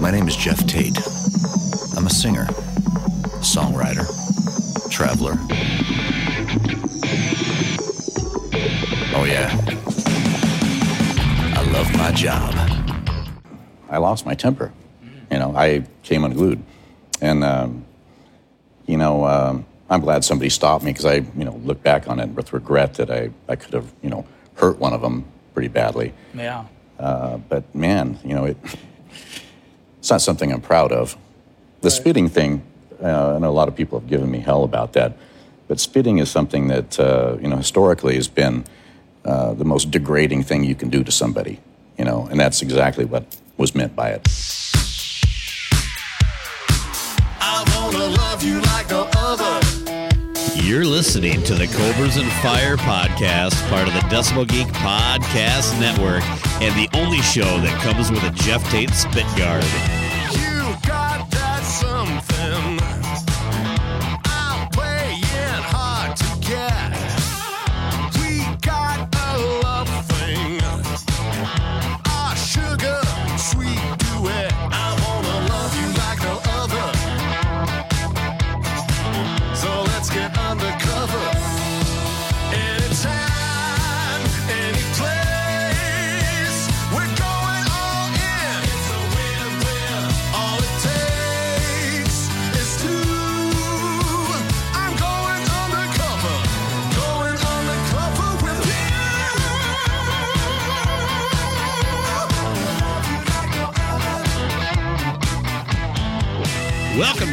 My name is Geoff Tate. I'm a singer, songwriter, traveler. Oh, yeah. I love my job. I lost my temper. You know, I came unglued. And, um, you know, um, I'm glad somebody stopped me because I, you know, look back on it with regret that I, I could have, you know, hurt one of them pretty badly. Yeah. Uh, but man, you know, it, it's not something I'm proud of. The spitting thing, uh, I know a lot of people have given me hell about that, but spitting is something that, uh, you know, historically has been uh, the most degrading thing you can do to somebody, you know, and that's exactly what was meant by it. I wanna love you like no other. You're listening to the Cobras and Fire podcast, part of the Decibel Geek Podcast Network, and the only show that comes with a Geoff Tate spit guard.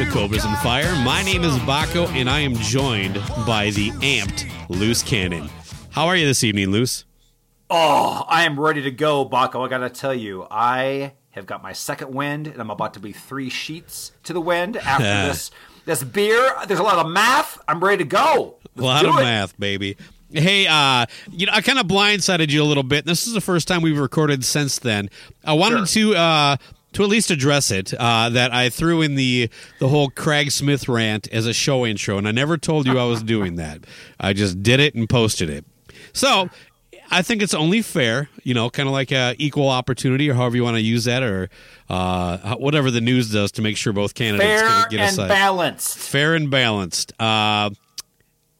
To Cobras and Fire. My name is Baco, and I am joined by the amped Loose Cannon. How are you this evening, Loose? Oh, I am ready to go, Baco. I gotta tell you, I have got my second wind, and I'm about to be three sheets to the wind after this. This beer, there's a lot of math. I'm ready to go. A Let's lot of it. math, baby. Hey, uh, you know, I kind of blindsided you a little bit. This is the first time we've recorded since then. I wanted to uh, to at least address it uh, that I threw in the the whole Craig Smith rant as a show intro, and I never told you I was doing that. I just did it and posted it. So. I think it's only fair, you know, kind of like a equal opportunity, or however you want to use that, or uh, whatever the news does to make sure both candidates Fair get, get a and side balanced. fair and balanced. Uh,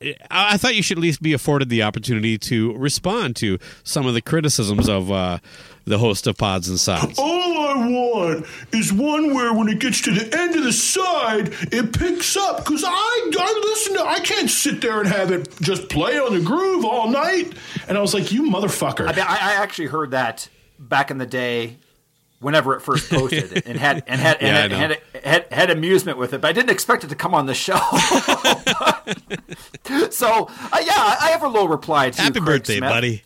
I I thought you should at least be afforded the opportunity to respond to some of the criticisms of uh, the host of Pods and Sods. All I want is one where when it gets to the end of the side, it picks up. Because I, I listen to, I can't sit there and have it just play on the groove all night. And I was like, you motherfucker. I, I actually heard that back in the day, whenever it first posted, and had and had and Yeah, I had, had, had had amusement with it. But I didn't expect it to come on the show. so uh, yeah, I have a little reply to Happy birthday, Smith. buddy.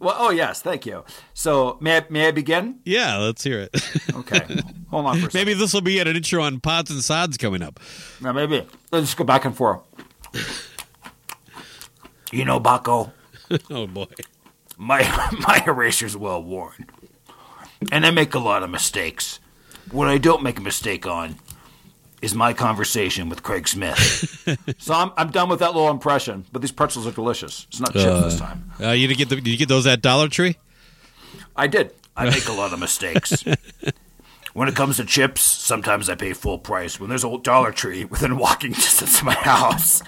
Well, oh yes, thank you. So may I, may I begin? Yeah, let's hear it. Okay, hold on for a second. Maybe this will be an intro on Pods and Sods coming up. Now, maybe let's just go back and forth. You know, Baco, Oh boy. my my eraser's well worn, and I make a lot of mistakes. What I don't make a mistake on is my conversation with Craig Smith. so I'm I'm done with that little impression. But these pretzels are delicious. It's not chips this time. Uh, you did get the, did you get those at Dollar Tree? I did. I make a lot of mistakes. When it comes to chips, sometimes I pay full price. When there's a Dollar Tree within walking distance of my house.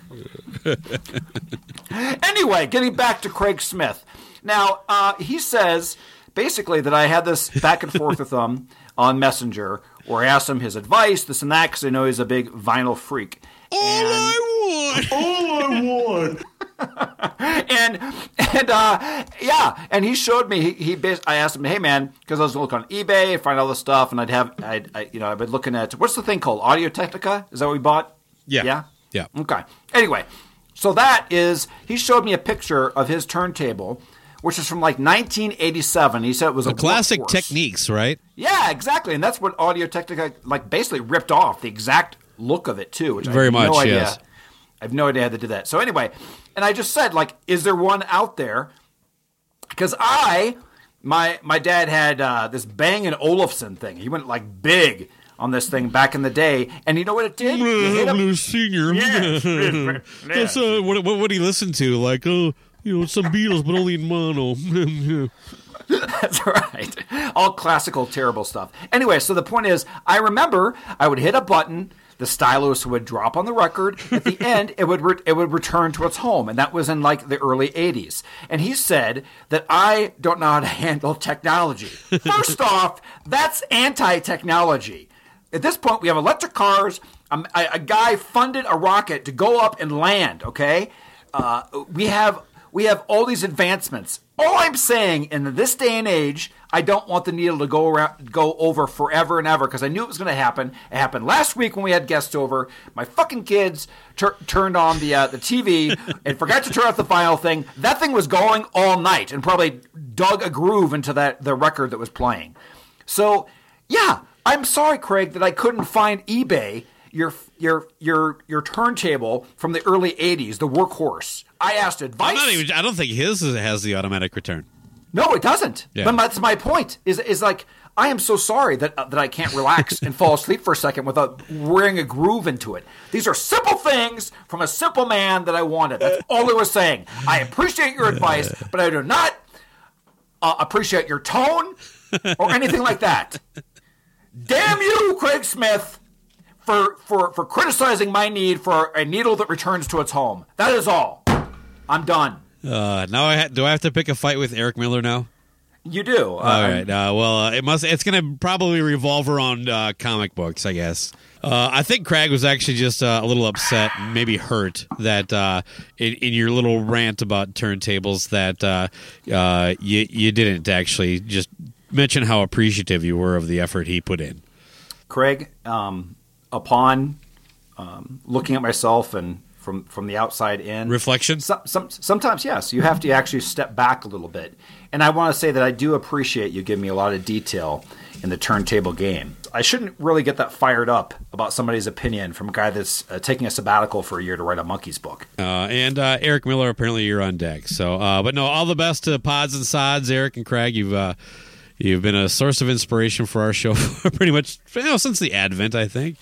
anyway, getting back to Craig Smith. Now, uh, he says basically that I had this back and forth with him on Messenger where I asked him his advice, this and that, because I know he's a big vinyl freak. All I want. all I want. and and uh, yeah, and he showed me. He, he bas- I asked him, "Hey man," because I was looking on eBay, find all this stuff, and I'd have, I'd, I, you know, I've been looking at what's the thing called Audio Technica? Is that what we bought? Yeah. Yeah. Yeah. Okay. Anyway, so that is he showed me a picture of his turntable, which is from like 1987. He said it was a The classic workhorse. Technics, right? Yeah, exactly, and that's what Audio Technica like basically ripped off the exact look of it too. Which I Very have no much, idea. yes. I have no idea how to do that. So anyway, and I just said like, is there one out there? Because I, my my dad had uh, this Bang and Olufsen thing. He went like big on this thing back in the day, and you know what it did? It hit him- senior. That's uh, what, what what he listened to, like oh you know, some Beatles, but only in mono. That's right. All classical, terrible stuff. Anyway, so the point is, I remember I would hit a button, the stylus would drop on the record. At the end, it would re- it would return to its home, and that was in like the early '80s. And he said that I don't know how to handle technology. First off, that's anti-technology. At this point, we have electric cars. Um, a, a guy funded a rocket to go up and land. Okay, uh, we have we have all these advancements. All I'm saying in this day and age, I don't want the needle to go around, go over forever and ever because I knew it was going to happen. It happened last week when we had guests over. My fucking kids tur- turned on the uh, the TV and forgot to turn off the final thing. That thing was going all night and probably dug a groove into that the record that was playing. So yeah, I'm sorry, Craig, that I couldn't find eBay your your your your turntable from the early '80s, the workhorse. I asked advice. Even. I don't think his has the automatic return. No, it doesn't. Yeah. But that's my point. Is is like I am so sorry that uh, that I can't relax and fall asleep for a second without wearing a groove into it. These are simple things from a simple man that I wanted. That's all I was saying. I appreciate your advice, but I do not uh, appreciate your tone or anything like that. Damn you, Craig Smith, for for for criticizing my need for a needle that returns to its home. That is all. I'm done. Uh, now I ha- do I have to pick a fight with Eric Miller now? You do. All right. Uh, well, uh, it must. It's going to probably revolve around uh, comic books, I guess. Uh, I think Craig was actually just uh, a little upset, maybe hurt that uh, in, in your little rant about turntables that uh, uh, you you didn't actually just mention how appreciative you were of the effort he put in. Craig, um, upon um, looking at myself and from from the outside in, Reflection. some, some, sometimes yes, you have to actually step back a little bit. And I want to say that I do appreciate you giving me a lot of detail in the turntable game. I shouldn't really get that fired up about somebody's opinion from a guy that's uh, taking a sabbatical for a year to write a monkey's book. Uh, and uh, Eric Miller, apparently you're on deck. So, uh, but no, all the best to Pods and Sods, Eric and Craig. You've uh, you've been a source of inspiration for our show pretty much you know, since the advent, I think.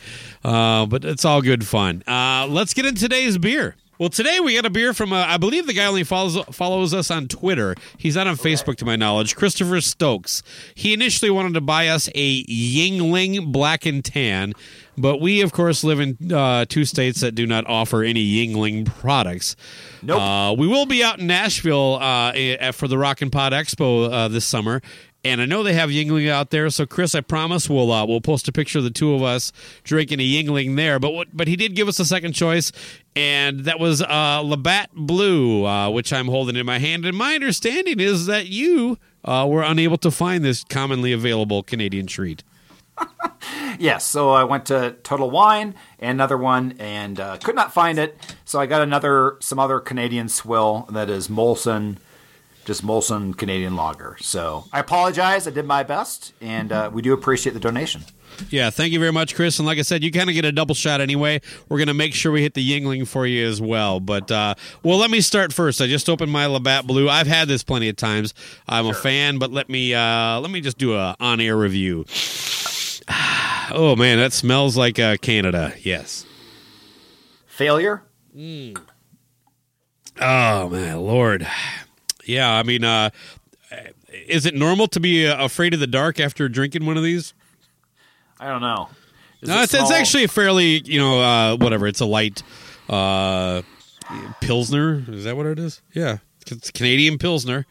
Uh, but it's all good fun. Uh, let's get into today's beer. Well, today we got a beer from, uh, I believe the guy only follows follows us on Twitter. He's not on Facebook, to my knowledge. Christopher Stokes. He initially wanted to buy us a Yuengling Black and Tan, but we, of course, live in uh, two states that do not offer any Yuengling products. Nope. Uh, we will be out in Nashville uh, eh, for the Rock and Pod Expo uh, this summer, and I know they have Yuengling out there. So, Chris, I promise we'll uh, we'll post a picture of the two of us drinking a Yuengling there. But what, but he did give us a second choice, and that was uh, Labatt Blue, uh, which I'm holding in my hand. And my understanding is that you uh, were unable to find this commonly available Canadian treat. Yes, so I went to Total Wine and another one and uh, could not find it. So I got another, some other Canadian swill that is Molson, just Molson Canadian Lager. So I apologize. I did my best, and uh, we do appreciate the donation. Yeah, thank you very much, Chris. And like I said, you kind of get a double shot anyway. We're going to make sure we hit the Yuengling for you as well. But, uh, well, let me start first. I just opened my Labatt Blue. I've had this plenty of times. I'm a fan, but let me uh, let me just do a on air review. Oh man, that smells like uh, Canada. Yes. Failure? Oh my Lord. Yeah, I mean, uh, is it normal to be uh, afraid of the dark after drinking one of these? I don't know. No, it it's, it's actually a fairly, you know, uh, whatever. It's a light uh, pilsner. Is that what it is? Yeah, it's Canadian pilsner.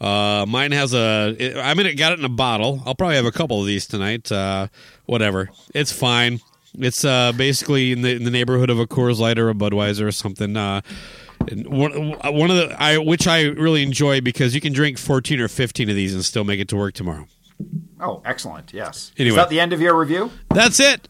Uh, mine has a. It, I mean, it got it in a bottle. I'll probably have a couple of these tonight. Uh, whatever, it's fine. It's uh, basically in the in the neighborhood of a Coors Light or a Budweiser or something. And one one of the I which I really enjoy because you can drink fourteen or fifteen of these and still make it to work tomorrow. Oh, excellent. Yes. Anyway. Is that the end of your review? That's it.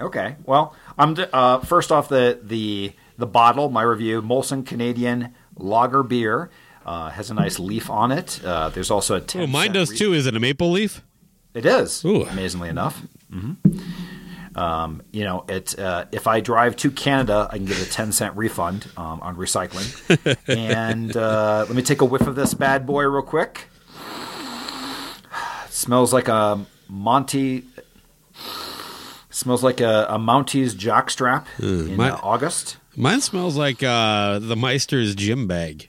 Okay. Well, I'm uh, first off the the the bottle. My review: Molson Canadian Lager beer uh, has a nice leaf on it. Uh, there's also a 10 Oh, mine does re- too. Is it a maple leaf? It is Ooh. amazingly enough. hmm Um, you know, it. Uh, if I drive to Canada, I can get a ten cent refund um, on recycling. and uh, let me take a whiff of this bad boy real quick. smells like a Monty. Smells like a, a Mounties jockstrap in my- uh, August. Mine smells like uh, the Meister's gym bag.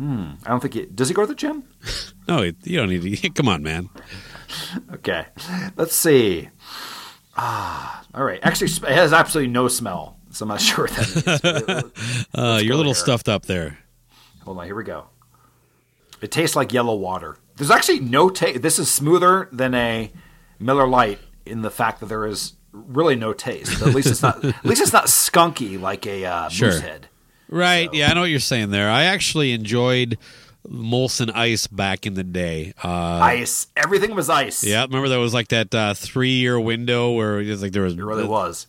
I don't think he does. He go to the gym? No, you don't need to. Come on, man. Okay, let's see. Ah, all right. Actually, it has absolutely no smell, so I'm not sure what that means. Uh, you're a little here. stuffed up there. Hold on, here we go. It tastes like yellow water. There's actually no taste. This is smoother than a Miller Lite in the fact that there is really no taste. At least it's not. at least it's not skunky like a uh, Sure. Moosehead. Right. Yeah, I know what you're saying there. I actually enjoyed Molson Ice back in the day. Uh, Ice. Everything was ice. yeah, remember there was like that uh, three year window where it was like there was it really was.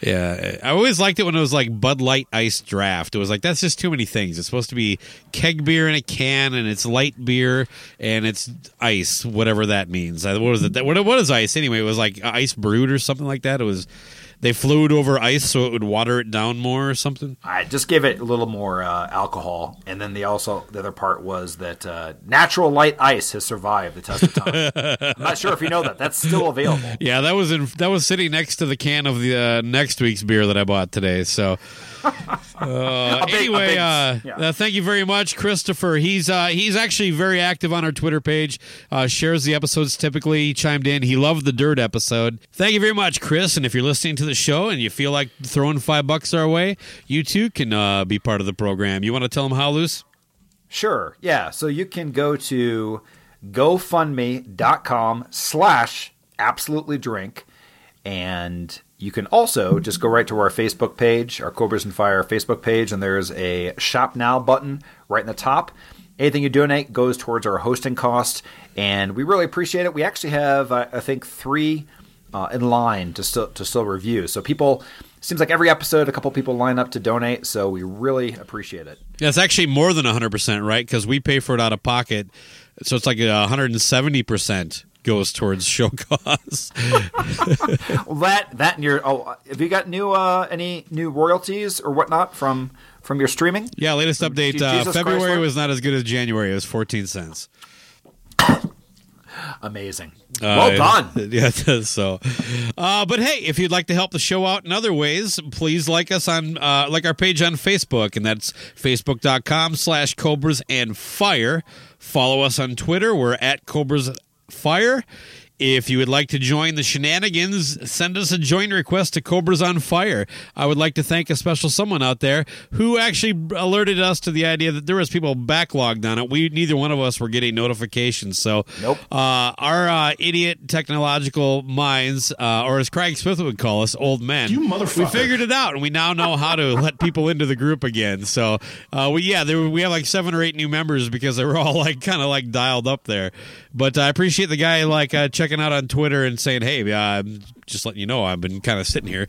Yeah, I always liked it when it was like Bud Light Ice Draft. It was like that's just too many things. It's supposed to be keg beer in a can, and it's light beer, and it's ice, whatever that means. What was it? What, what is ice anyway? It was like ice brewed or something like that. It was they flew it over ice so it would water it down more or something. I just give it a little more uh, alcohol, and then the also the other part was that uh, natural light ice has survived the test of time. I'm not sure if you know that. That's still available. Yeah, that was in that was sitting next to the can of the uh, next week's beer that I bought today. So. Uh, big- anyway, big- uh, yeah. uh, thank you very much, Christopher. He's uh, he's actually very active on our Twitter page. Uh, shares the episodes typically. He chimed in. He loved the dirt episode. Thank you very much, Chris. And if you're listening to the show and you feel like throwing five bucks our way, you too can uh, be part of the program. You want to tell them how, Loose? Sure. Yeah. So you can go to gofundme.com slash absolutely drink. And you can also just go right to our Facebook page, our Cobras and Fire Facebook page, and there's a shop now button right in the top. Anything you donate goes towards our hosting costs, and we really appreciate it. We actually have, uh, I think, three uh, in line to still to still review. So people, seems like every episode, a couple people line up to donate. So we really appreciate it. Yeah, it's actually more than 100%, right? Because we pay for it out of pocket. So it's like uh, 170% goes towards show costs. Well, that that and your oh, have you got new uh, any new royalties or whatnot from from your streaming? Yeah, latest update. Uh, February Lord. was not as good as January. It was 14 cents. Amazing. Uh, well done. Yeah, so. Uh, but hey, if you'd like to help the show out in other ways, please like us on uh, like our page on Facebook, and that's facebook.com slash Cobras and Fire. Follow us on Twitter. We're at Cobras Fire. If you would like to join the shenanigans, send us a join request to Cobras on Fire. I would like to thank a special someone out there who actually alerted us to the idea that there was people backlogged on it. We neither one of us were getting notifications. So, Nope. uh, our uh, idiot technological minds, uh, or as Craig Smith would call us, old men. You motherfucker. We figured it out, and we now know how to let people into the group again. So, uh, we yeah, there, we have like seven or eight new members because they were all like kind of like dialed up there. But I appreciate the guy like uh, checking out on Twitter and saying, "Hey, uh, I'm just letting you know I've been kind of sitting here."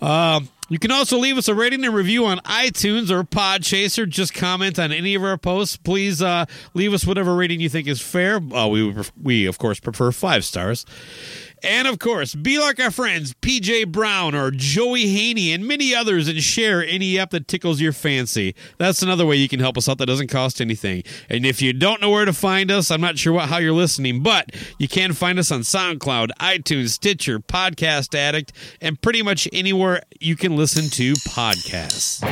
Um, you can also leave us a rating and review on iTunes or Podchaser. Just comment on any of our posts. Please uh, leave us whatever rating you think is fair. Uh, we we of course prefer five stars. And of course, be like our friends PJ Brown or Joey Haney and many others and share any app that tickles your fancy. That's another way you can help us out that doesn't cost anything. And if you don't know where to find us, I'm not sure what, how you're listening, but you can find us on SoundCloud, iTunes, Stitcher, Podcast Addict, and pretty much anywhere you can listen to podcasts.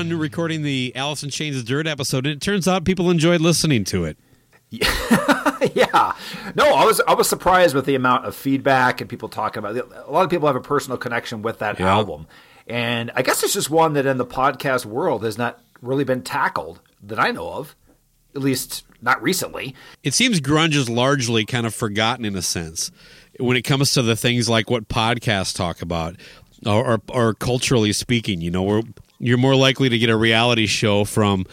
Fun recording the Alice in Chains Dirt episode, and it turns out people enjoyed listening to it. yeah. No, I was I was surprised with the amount of feedback and people talking about it. A lot of people have a personal connection with that Yeah. album. And I guess it's just one that in the podcast world has not really been tackled that I know of. At least not recently. It seems grunge is largely kind of forgotten in a sense when it comes to the things like what podcasts talk about, or, or, or culturally speaking. You know, you're more likely to get a reality show from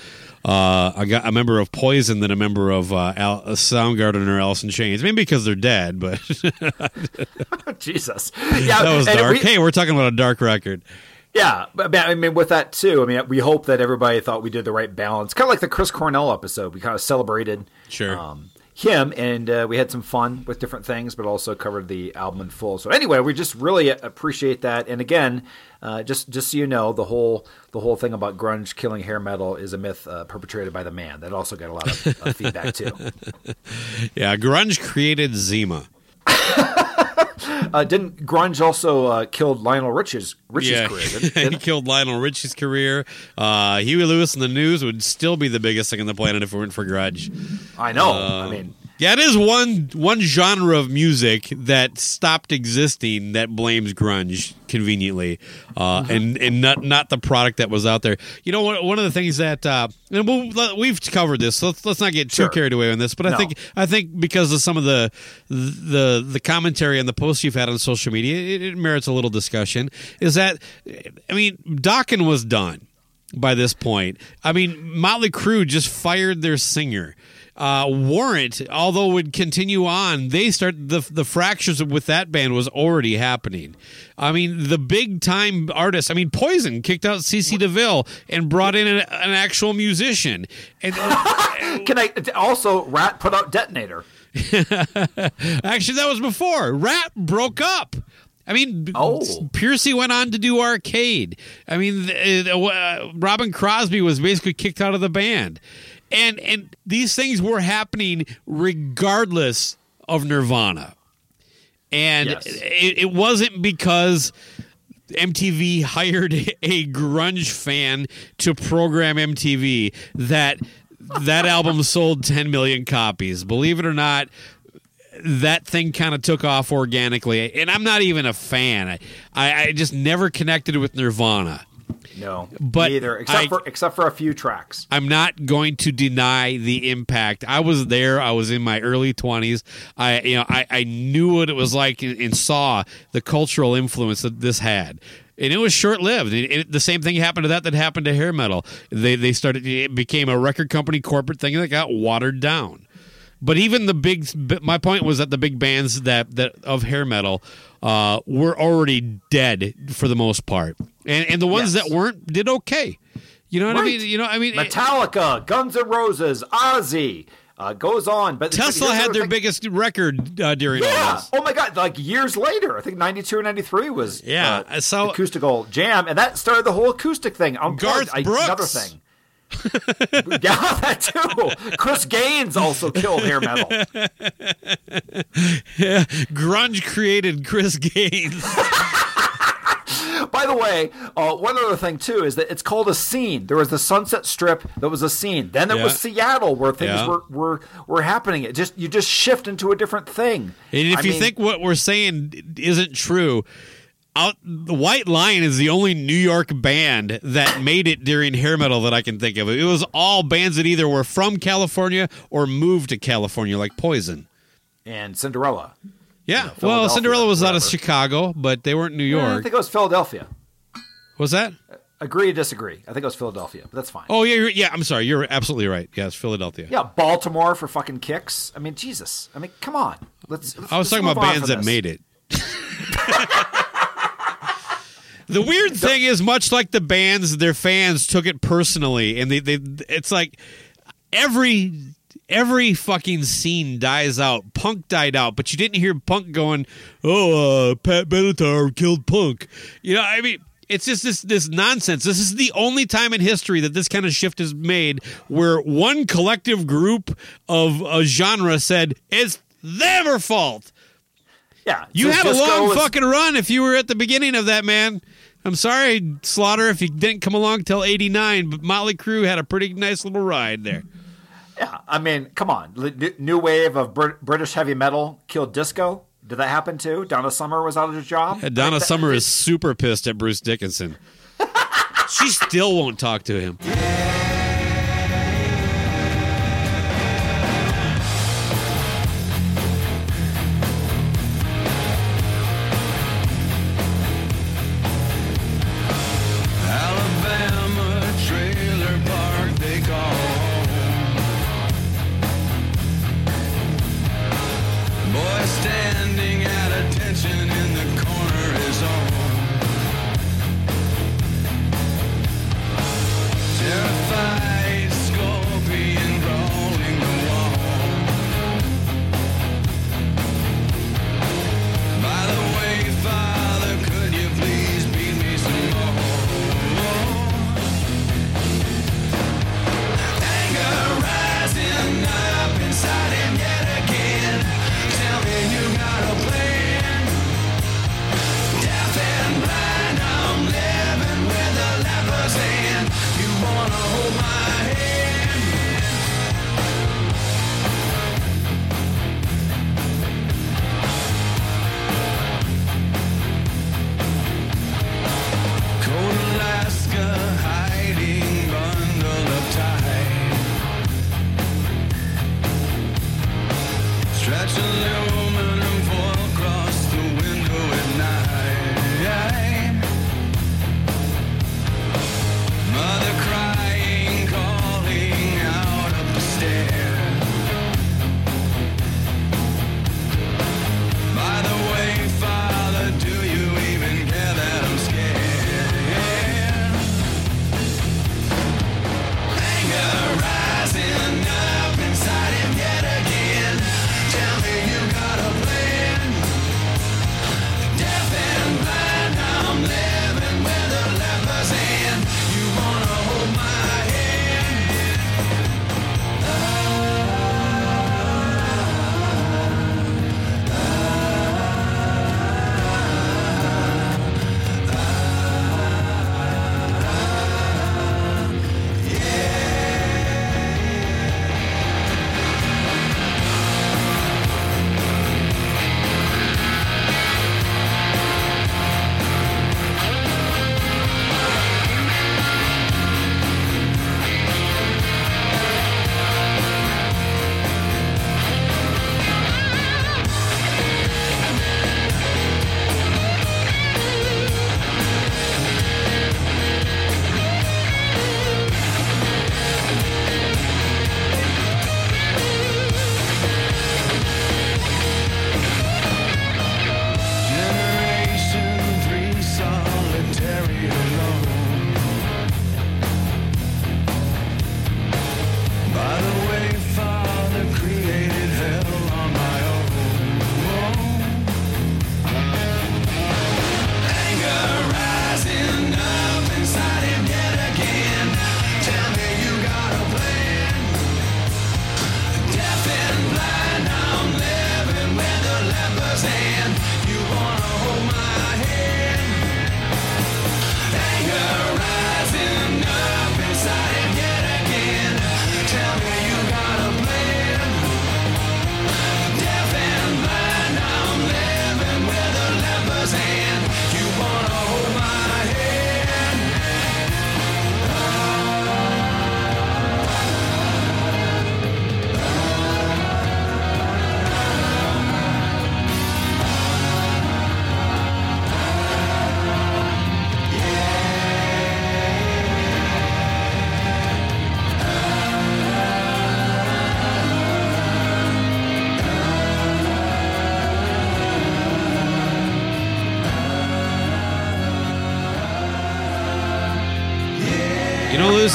uh, a, a member of Poison than a member of uh, Al- Soundgarden or Alice in Chains. Maybe because they're dead, but Jesus. Yeah, that was dark. we- hey, we're talking about a dark record. Yeah, but but, I mean, with that too, I mean, we hope that everybody thought we did the right balance. Kind of like the Chris Cornell episode, we kind of celebrated Sure. um, him, and uh, we had some fun with different things, but also covered the album in full. So anyway, we just really appreciate that. And again, uh, just just so you know, the whole the whole thing about grunge killing hair metal is a myth uh, perpetrated by the man. That also got a lot of feedback too. Yeah, grunge created Zima. Uh, didn't grunge also uh, killed Lionel Rich's Rich's yeah, career? Didn't, he killed Lionel Richie's career. Uh, Huey Lewis and the News would still be the biggest thing on the planet if it weren't for grunge. I know. Uh, I mean, Yeah, it is one one genre of music that stopped existing that blames grunge conveniently, uh, Mm-hmm. and and not not the product that was out there. You know, one, one of the things that uh, and we'll, we've covered this. So let's let's not get too Sure. carried away on this. But I think I think because of some of the the the commentary and the posts you've had on social media, it, it merits a little discussion. Is that I mean, Dokken was done by this point. I mean, Motley Crue just fired their singer. Uh, Warrant, although would continue on, they start the the fractures with that band was already happening. I mean, the big time artists. I mean, Poison kicked out CC DeVille and brought in an, an actual musician. And can I also Ratt put out Detonator? Actually, that was before. Ratt broke up. I mean, Oh. Pearcy went on to do Arcade. I mean, th- uh, Robin Crosby was basically kicked out of the band, and and these things were happening regardless of Nirvana, and Yes. it, it wasn't because. MTV hired a grunge fan to program MTV that that album sold 10 million copies. Believe it or not, that thing kind of took off organically. And I'm not even a fan. I, I, I just never connected with Nirvana. No, But neither except I- for except for a few tracks. I'm not going to deny the impact. I was there. I was in my early 20s. I you know I, I knew what it was like and, and saw the cultural influence that this had. And it was short lived. The same thing happened to that that happened to hair metal. They they started it became a record company corporate thing that got watered down. But even the big, my point was that the big bands that that of hair metal uh, were already dead for the most part, and and the ones Yes. that weren't did okay. You know what I mean? You know, I mean, it- Metallica, Guns N' Roses, Ozzy uh, goes on. But Tesla had their thing- biggest record uh, during all this. Oh my God! Like years later, I think '92 or '93 was Yeah, uh, so- acoustical jam, and that started the whole acoustic thing. Garth Unplugged, Another Brooks. thing. Yeah, that too. Chris Gaines also killed hair metal. Yeah, Grunge created Chris Gaines. By the way, uh, one other thing too is that it's called a scene. There was the Sunset Strip that was a scene. Then there was Seattle where things Yeah. were, were were happening. It just you just shift into a different thing. And if I you mean, think what we're saying isn't true, the White Lion is the only New York band that made it during hair metal that I can think of. It was all bands that either were from California or moved to California, like Poison. and Cinderella. Yeah, well, Cinderella was out of. Chicago, but they weren't New Yeah, I think it was Philadelphia. was that? Uh, agree or disagree? I think it was Philadelphia, but that's fine. Oh yeah, you're, yeah. I'm sorry. You're absolutely right. Yeah, it's Philadelphia. Yeah, Baltimore for fucking kicks. I mean, Jesus. I mean, come on. Let's. let's I was talking about bands that made it. the weird thing is, much like the bands, their fans took it personally, and they, they it's like every every fucking scene dies out. Punk died out, but you didn't hear punk going, "Oh, uh, Pat Benatar killed punk." You know, I mean. It's just this this nonsense. This is the only time in history that this kind of shift is made, where one collective group of a genre said it's their fault. Yeah, You so had a long fucking run if you were at the beginning of that, man. I'm sorry, Slaughter, if you didn't come along till '89, but Motley Crue had a pretty nice little ride there. Yeah, I mean, come on. New wave of Brit- British heavy metal killed disco. Did that happen too? Donna Summer was out of her job. Yeah, Donna Summer is super pissed at Bruce Dickinson. she still won't talk to him.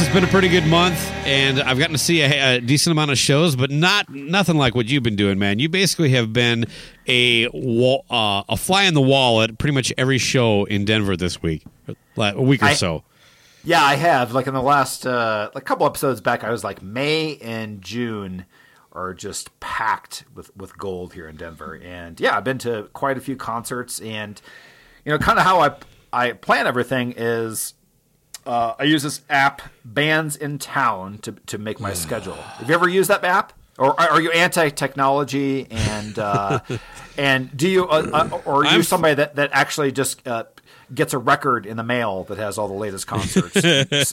It's been a pretty good month, and I've gotten to see a, a decent amount of shows, but not nothing like what you've been doing, man. You basically have been a wall, uh, a fly in the wall at pretty much every show in Denver this week, a week or I- so. Yeah, I have. Like in the last uh, a couple episodes back, I was like May and June are just packed with with gold here in Denver, and yeah, I've been to quite a few concerts, and you know, kind of how I I plan everything is uh, I use this app, Bands in Town, to to make my schedule. Have you ever used that app? Or are you anti-technology and uh, and do you uh, uh, or are you I'm- somebody that, that actually just uh, gets a record in the mail that has all the latest concerts?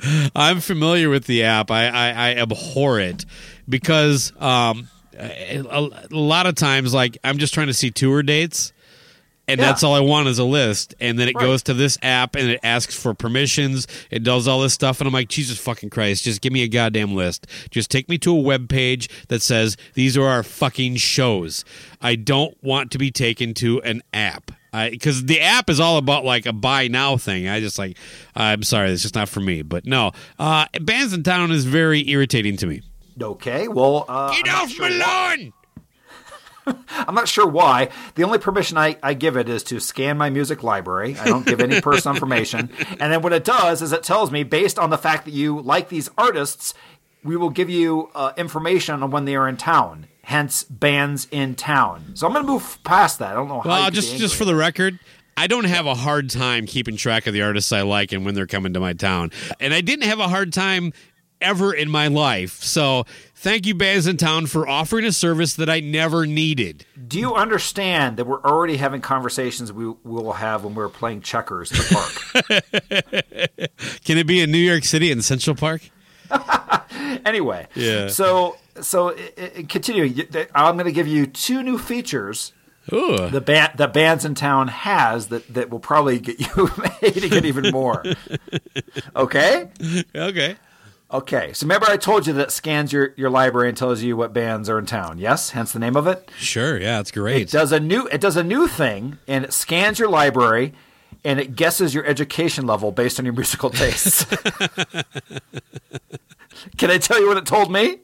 I'm familiar with the app. I, I, I abhor it because um, a, a lot of times, like I'm just trying to see tour dates, and Yeah. that's all I want is a list. And then it Right. goes to this app and it asks for permissions. It does all this stuff, and I'm like, Jesus fucking Christ! Just give me a goddamn list. Just take me to a web page that says these are our fucking shows. I don't want to be taken to an app. Because the app is all about like a buy now thing. I just like, I'm sorry, it's just not for me. But no, uh, Bands in Town is very irritating to me. okay, well, uh, Get I'm off sure my why- lawn! I'm not sure why. The only permission I, I give it is to scan my music library. I don't give any personal information. And then what it does is it tells me, based on the fact that you like these artists, we will give you uh, information on when they are in town. Hence, bands in town. So I'm going to move past that. I don't know how. Well, just just for the record, I don't have a hard time keeping track of the artists I like and when they're coming to my town. And I didn't have a hard time ever in my life. So thank you, Bands in Town, for offering a service that I never needed. Do you understand that we're already having conversations we, will have when we're playing checkers in the park? Can it be in New York City in Central Park? anyway, Yeah. So so continuing, i continuing, y- I'm going to give you two new features Ooh. the band that bands in town has that that will probably get you hating it even more. Okay? Okay. Okay. So remember I told you that it scans your, your library and tells you what bands are in town. Yes? Hence the name of it. Sure. Yeah, it's It great. does a new it does a new thing and it scans your library and it guesses your education level based on your musical tastes. Can I tell you what it told me?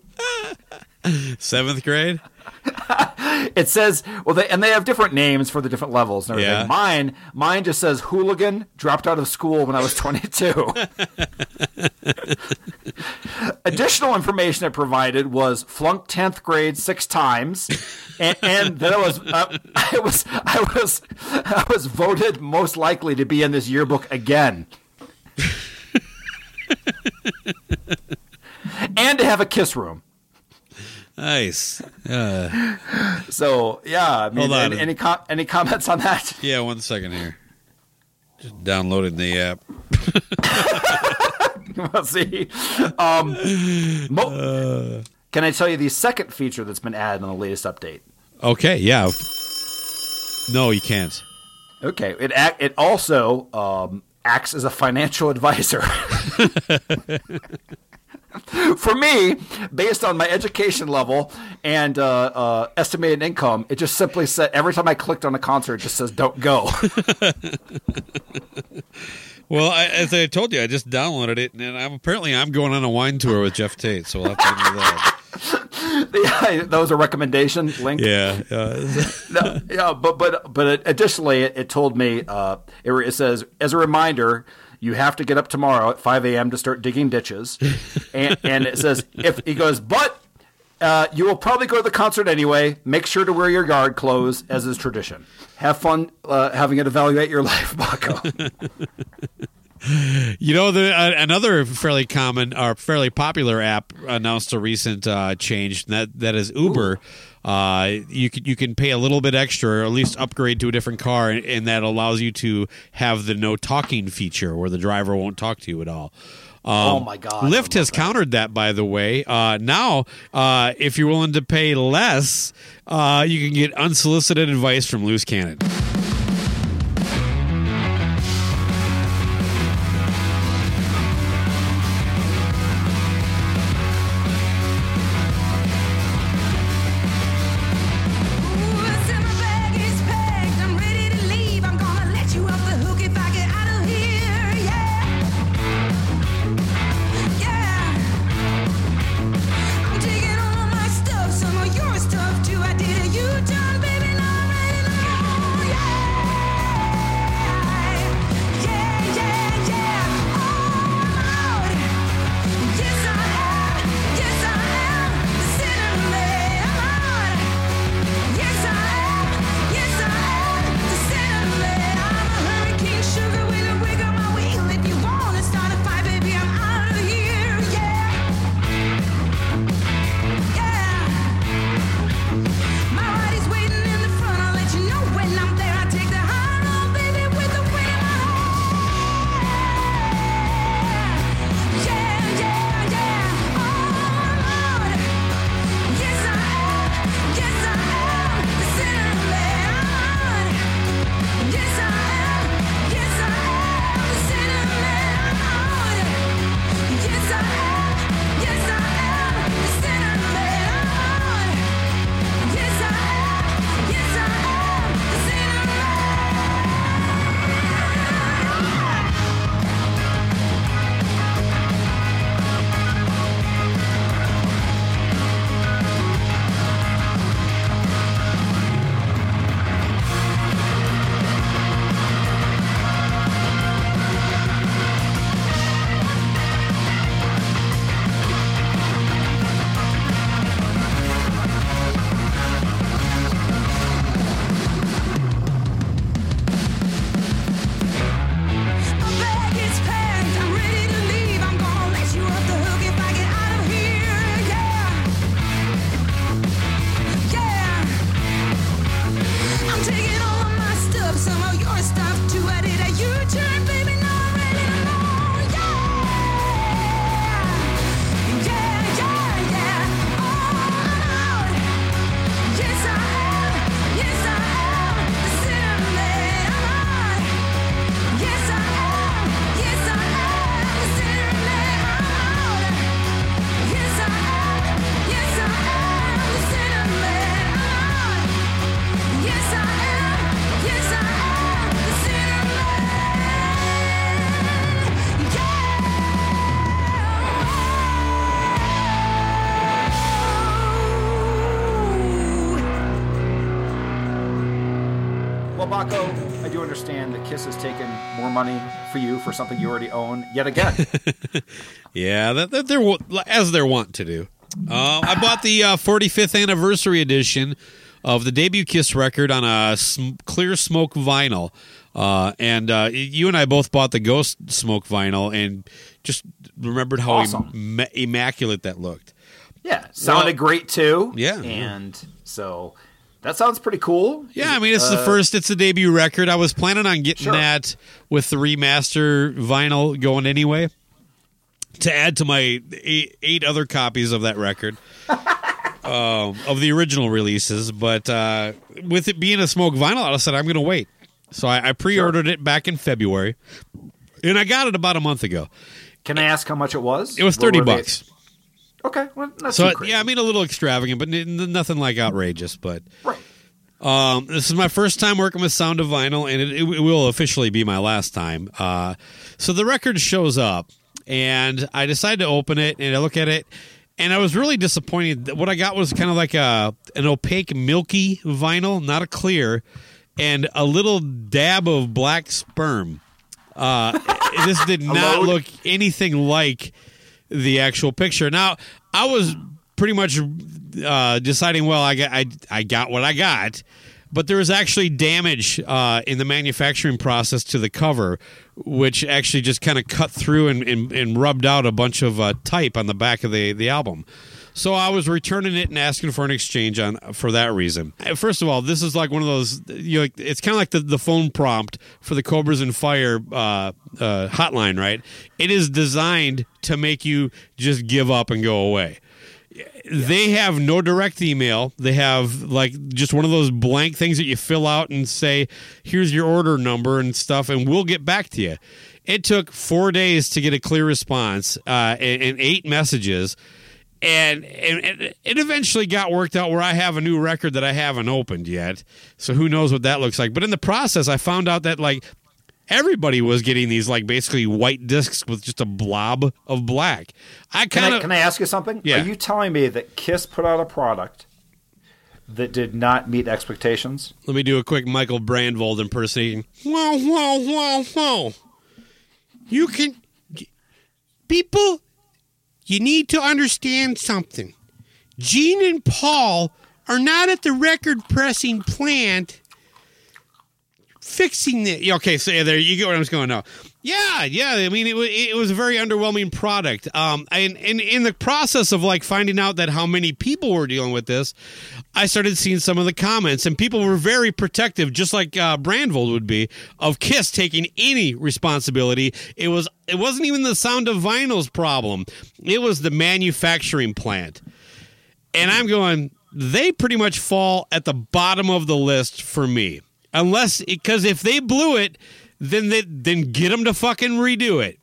Seventh grade? It says, well, they, and they have different names for the different levels and everything. Yeah. Mine, mine just says hooligan. Dropped out of school when I was 22. Additional information it provided was flunked 10th grade six times, and, and then I was, uh, I was, I was, I was voted most likely to be in this yearbook again. and to have a kiss room. Nice. Uh, So yeah, I mean, Hold on. any any, com- any comments on that? yeah, one second here. Just downloading the app. We'll see. Um, mo- can I tell you the second feature that's been added on the latest update? Okay, yeah. No, you can't. Okay, it it also um, acts as a financial advisor. For me, based on my education level and uh, uh, estimated income, it just simply said every time I clicked on a concert, it just says "Don't go." Well, I, as I told you, I just downloaded it, and I'm apparently I'm going on a wine tour with Geoff Tate, so we'll have to into that. that was a recommendation link. Yeah, uh, no, yeah, but but but additionally, it, it told me uh, it, it says as a reminder, you have to get up tomorrow at five a.m. to start digging ditches, and, and it says if he goes, but uh, you will probably go to the concert anyway. Make sure to wear your yard clothes as is tradition. Have fun uh, having it evaluate your life, Baco. you know, the uh, another fairly common or fairly popular app announced a recent uh, change that that is Uber. Uh, you can you can pay a little bit extra, or at least upgrade to a different car, and, and that allows you to have the no talking feature, where the driver won't talk to you at all. Um, Oh, my God, Lyft has that. countered that, by the way. Uh, now, uh, if you're willing to pay less, uh, you can get unsolicited advice from Loose Cannon. Kiss has taken more money for you for something you already own yet again. Yeah, that, that they're as they're wont to do. Uh, I bought the uh, 45th anniversary edition of the debut Kiss record on a sm- clear smoke vinyl, uh, and uh, you and I both bought the Ghost Smoke vinyl, and just remembered how Awesome. imma- immaculate that looked. yeah, sounded great too. Yeah. and so that sounds pretty cool. Yeah, I mean it's the first, it's the debut record. I was planning on getting Sure. that with the remaster vinyl going anyway. To add to my eight, eight other copies of that record, um, of the original releases, but uh, with it being a smoke vinyl, I said I'm going to wait. So I, I pre-ordered it back in February, and I got it about a month ago. Can I ask how much it was? It was thirty were they- bucks. Okay, well, So yeah, I mean a little extravagant, but n- nothing like outrageous. But right. Um, this is my first time working with Sound of Vinyl, and it, it will officially be my last time. Uh, so the record shows up, and I decide to open it, and I look at it, and I was really disappointed. What I got was kind of like a an opaque, milky vinyl, not a clear, and a little dab of black sperm. Uh, this did not look anything like the actual picture. Now, I was pretty much uh, deciding, well, I got, I, I got what I got, but there was actually damage uh, in the manufacturing process to the cover, which actually just kind of cut through and, and, and rubbed out a bunch of uh, type on the back of the, the album. So I was returning it and asking for an exchange on for that reason. First of all, this is like one of those. You know, it's kind of like the, the phone prompt for the Cobras and Fire uh, uh, hotline, right? It is designed to make you just give up and go away. They have no direct email. They have like just one of those blank things that you fill out and say, "Here's your order number and stuff," and we'll get back to you. It took four days to get a clear response uh, and, and eight messages and, and it- it eventually got worked out where I have a new record that I haven't opened yet. So who knows what that looks like? But in the process, I found out that like everybody was getting these like basically white discs with just a blob of black. I Can kind of can I ask you something? Yeah. Are you telling me that Kiss put out a product that did not meet expectations? let me do a quick Michael Brandvold impersonation. Whoa, whoa, whoa, whoa! You can people. You need to understand something. Gene and Paul are not at the record pressing plant fixing it. Okay, so there you get what I'm going now. Yeah, yeah. I mean, it, it was a very underwhelming product. Um, and, in the process of like finding out that how many people were dealing with this, I started seeing some of the comments, and people were very protective, just like uh, Brandvold would be, of Kiss taking any responsibility. It was it wasn't even the sound of vinyl's problem; it was the manufacturing plant. And I'm going, they pretty much fall at the bottom of the list for me. Unless, because if they blew it, then they, then get them to fucking redo it.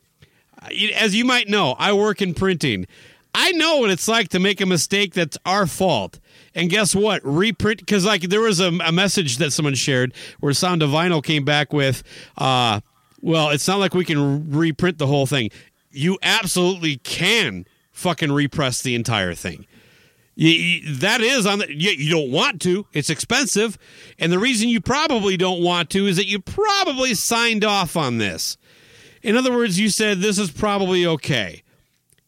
As you might know, I work in printing. I know what it's like to make a mistake that's our fault. And guess what? Reprint because like there was a, a message that someone shared where Sound of Vinyl came back with, uh, well, it's not like we can reprint the whole thing. You absolutely can fucking repress the entire thing. You, you- that is on the. You, you don't want to. It's expensive, and the reason you probably don't want to is that you probably signed off on this. In other words, you said this is probably okay,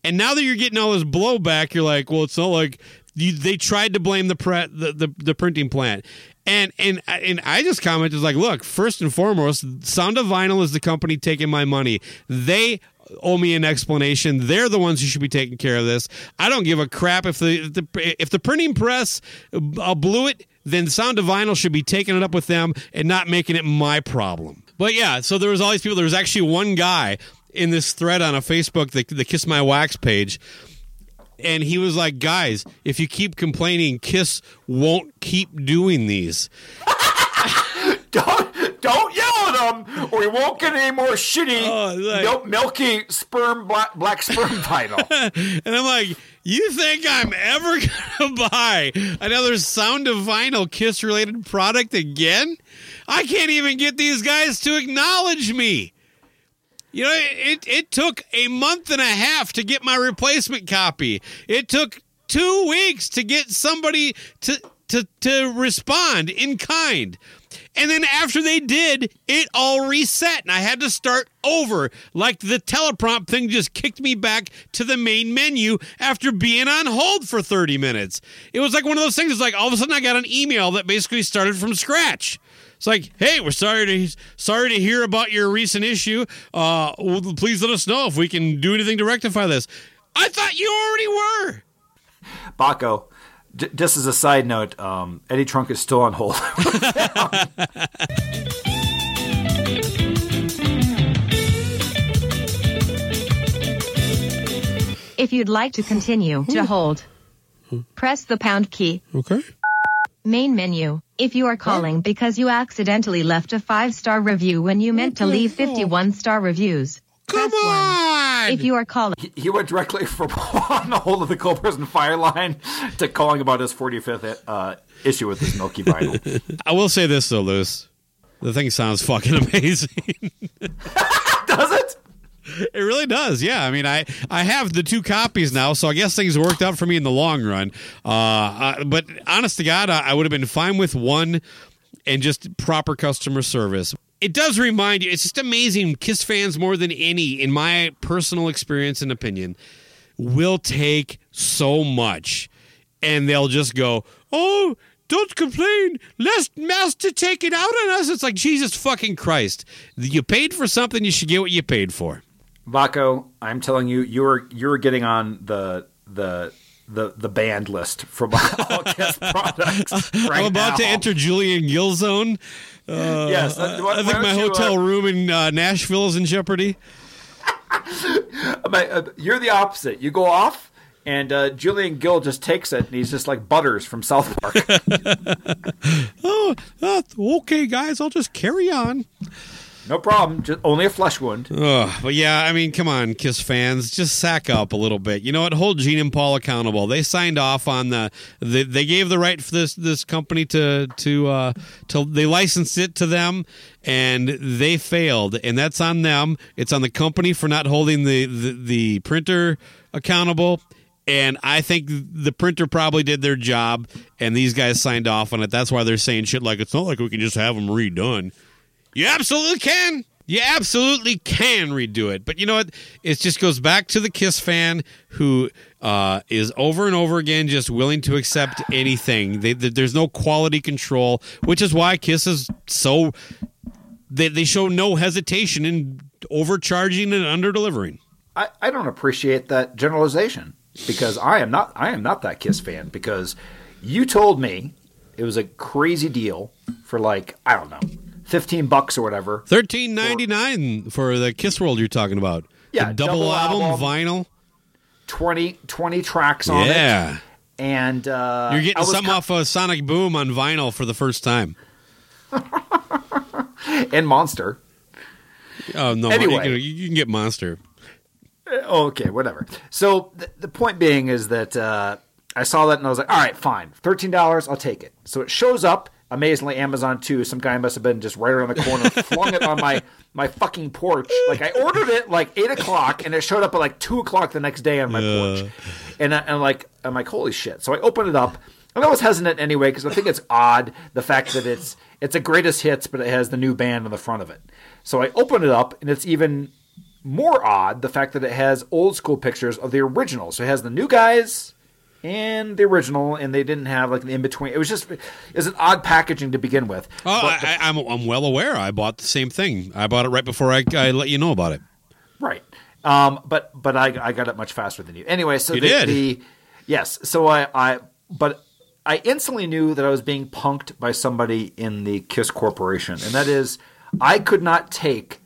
and now that you're getting all this blowback, you're like, well, it's not like you, they tried to blame the, pre, the the the printing plant. And and and I just commented like, look, first and foremost, Sound of Vinyl is the company taking my money. They owe me an explanation. They're the ones who should be taking care of this. I don't give a crap if the if the, if the printing press uh, blew it. Then Sound of Vinyl should be taking it up with them and not making it my problem. But yeah, so there was all these people. There was actually one guy in this thread on a Facebook, the, the Kiss My Wax page, and he was like, "Guys, if you keep complaining, Kiss won't keep doing these." don't yell at them, or you won't get any more shitty, Oh, like- mil- milky sperm black, black sperm vinyl. And I'm like, "You think I'm ever gonna buy another Sound of Vinyl Kiss related product again? I can't even get these guys to acknowledge me." You know, it, it took a month and a half to get my replacement copy. It took two weeks to get somebody to to to respond in kind. And then after they did, it all reset and I had to start over. Like the teleprompt thing just kicked me back to the main menu after being on hold for 30 minutes. It was like one of those things. It's like all of a sudden I got an email that basically started from scratch. It's like, hey, we're sorry to sorry to hear about your recent issue. Uh, please let us know if we can do anything to rectify this. I thought you already were. Baco, j- just as a side note, um, Eddie Trunk is still on hold. If you'd like to continue to hold, press the pound key. Okay. Main menu. If you are calling because you accidentally left a five star review when you meant to leave 51 star reviews, Come press one. on. If you are calling, he went directly from on the hold of the Cobras prison Fire line to calling about his 45th uh, issue with his Milky Vinyl. I will say this though, Loose. The thing sounds fucking amazing. Does it? It really does. Yeah. I mean, I I have the two copies now, so I guess things worked out for me in the long run. Uh, uh but honest to God, I, I would have been fine with one and just proper customer service. It does remind you. It's just amazing. Kiss fans more than any, in my personal experience and opinion, will take so much, and they'll just go, "Oh." Don't complain. Let master take it out on us. It's like Jesus fucking Christ. You paid for something, you should get what you paid for. Vaco, I'm telling you, you're you're getting on the the the the band list from all Kiss products. Right I'm about to enter Julian Gill zone. Yes, uh, why- I think my you, hotel uh, room in uh, Nashville is in jeopardy. uh, you're the opposite. You go off, and uh, Julian Gill just takes it, and he's just like Butters from South Park. Oh, uh, okay, guys, I'll just carry on. No problem. Just only a flesh wound. Ugh, but yeah, I mean, come on, Kiss fans, just sack up a little bit. You know what? Hold Gene and Paul accountable. They signed off on the. They, they gave the right for this this company to to uh, to they licensed it to them, and they failed, and that's on them. It's on the company for not holding the the, the printer accountable. And I think the printer probably did their job, and these guys signed off on it. That's why they're saying shit like it's not like we can just have them redone. You absolutely can. You absolutely can redo it. But you know what? It just goes back to the Kiss fan who uh, is over and over again just willing to accept anything. They, th there's no quality control, which is why Kiss is so. They, they show no hesitation in overcharging and underdelivering. I, I don't appreciate that generalization because I am not I am not that Kiss fan because you told me it was a crazy deal for like I don't know fifteen bucks or whatever. Thirteen ninety nine for the Kiss World you're talking about. Yeah, the double, double album, album. vinyl. 20, 20 tracks on it. Yeah. and uh, You're I getting was something off of Sonic Boom on vinyl for the first time. and Monster. Oh no! Anyway. you, can, you can get Monster. Okay, whatever. So th- the point being is that uh, I saw that and I was like, all right, fine, thirteen dollars, I'll take it. So it shows up amazingly Amazon too. Some guy must have been just right around the corner, flung it on my my fucking porch. Like I ordered it like eight o'clock, and it showed up at like two o'clock the next day on my porch. And, I, and like I'm like, holy shit! So I open it up. And I was hesitant anyway because I think it's odd the fact that it's it's a greatest hits, but it has the new band on the front of it. So I open it up, and it's even more odd the fact that it has old school pictures of the original. So it has the new guys and the original, and they didn't have like the in between. It was just it was an odd packaging to begin with. Oh, But I, I, I'm I'm well aware. I bought the same thing. I bought it right before I, I let you know about it. right. Um, but but I, I got it much faster than you. Anyway, so You the, did? the yes. So I I but I instantly knew that I was being punked by somebody in the Kiss Corporation, and that is I could not take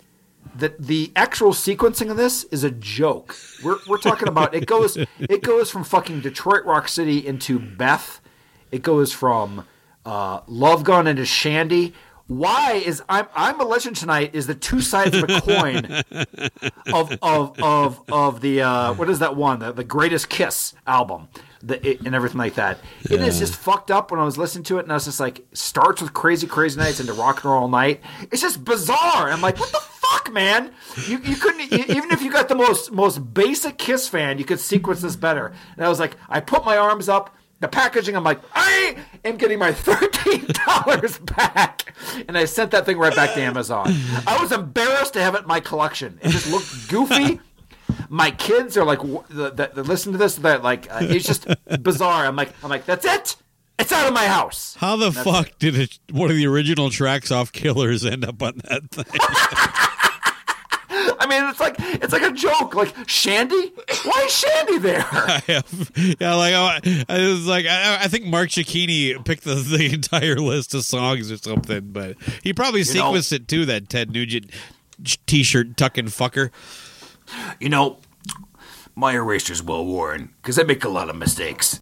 that the actual sequencing of this is a joke. We're we're talking about it goes it goes from fucking Detroit Rock City into Beth. It goes from uh, Love Gun into Shandi. Why is I'm I'm a legend tonight is the two sides of a coin of of of of the uh, what is that one the, the Greatest Kiss album the, it, and everything like that. It is just fucked up when I was listening to it and I was just like starts with Crazy Crazy Nights into Rock and Roll All Night. It's just bizarre. I'm like, what the fuck, man? You you couldn't you, even if you got the most most basic Kiss fan, you could sequence this better. And I was like, I put my arms up. the packaging. I'm like, I am getting my thirteen dollars back, and I sent that thing right back to Amazon. I was embarrassed to have it in my collection. It just looked goofy. My kids are like, w- the, the, the, listen to this. That like, uh, it's just bizarre. I'm like, I'm like, that's it. It's out of my house. How the fuck did it, one of the original tracks off Killers end up on that thing? I mean, it's like it's like a joke. Like Shandi, why is Shandi there? I have, yeah, like oh, I was like, I, I think Mark Cicchini picked the, the entire list of songs or something, but he probably know- sequenced it too. That Ted Nugent t-shirt tucking fucker. You know, my eraser's well worn because I make a lot of mistakes.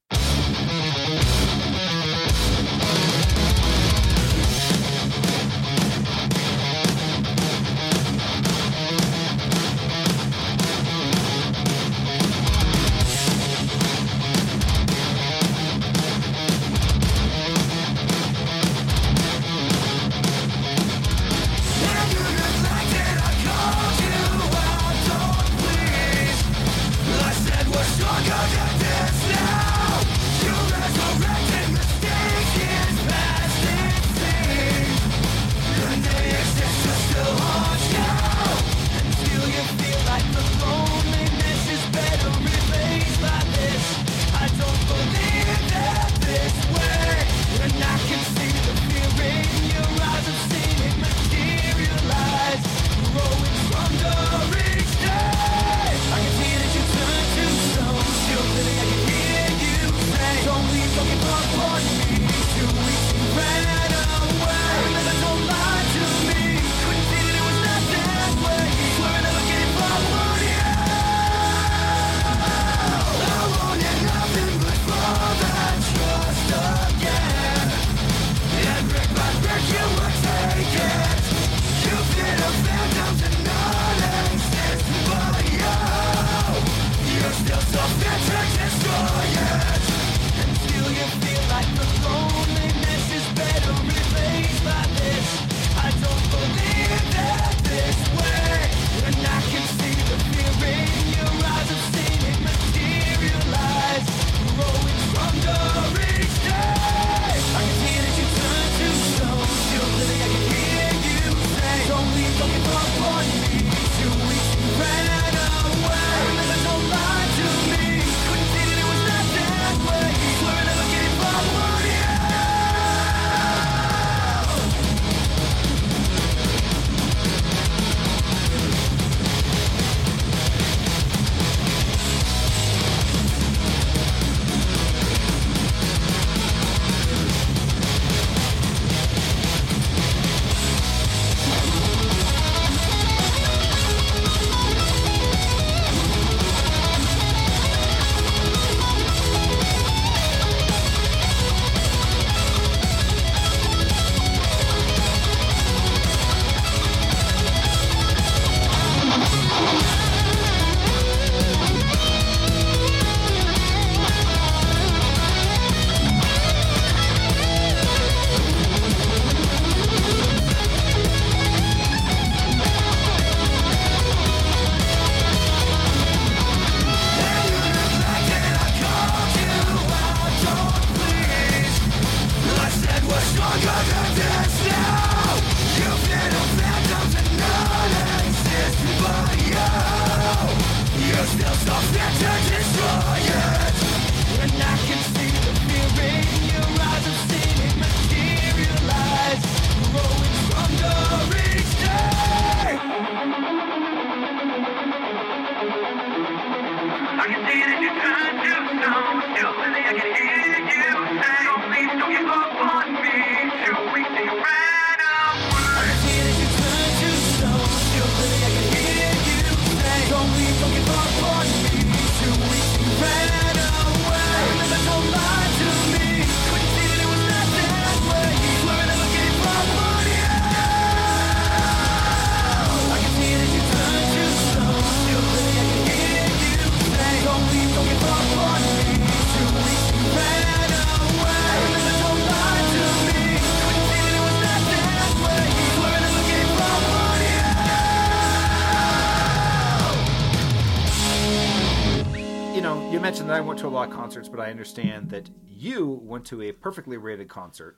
Mentioned that I went to a lot of concerts, but I understand that you went to a perfectly rated concert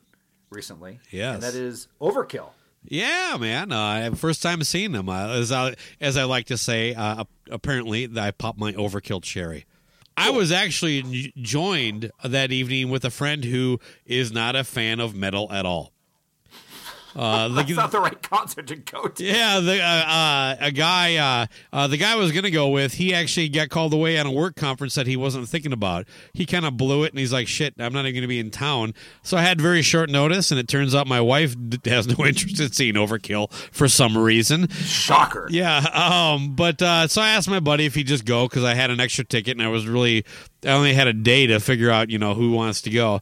recently. Yes. And that is Overkill. Yeah, man. Uh, first time seeing them. Uh, as I as I like to say, uh, apparently I popped my overkill cherry. I was actually joined that evening with a friend who is not a fan of metal at all. Uh, the, That's not the right concert to go to. yeah, the uh, uh, a guy, uh, uh, the guy I was gonna go with, he actually got called away on a work conference that he wasn't thinking about. He kind of blew it, and he's like, "Shit, I'm not even gonna be in town." So I had very short notice, and it turns out my wife d- has no interest in seeing Overkill for some reason. Shocker. Yeah, um, but uh, so I asked my buddy if he'd just go because I had an extra ticket, and I was really, I only had a day to figure out, you know, who wants to go.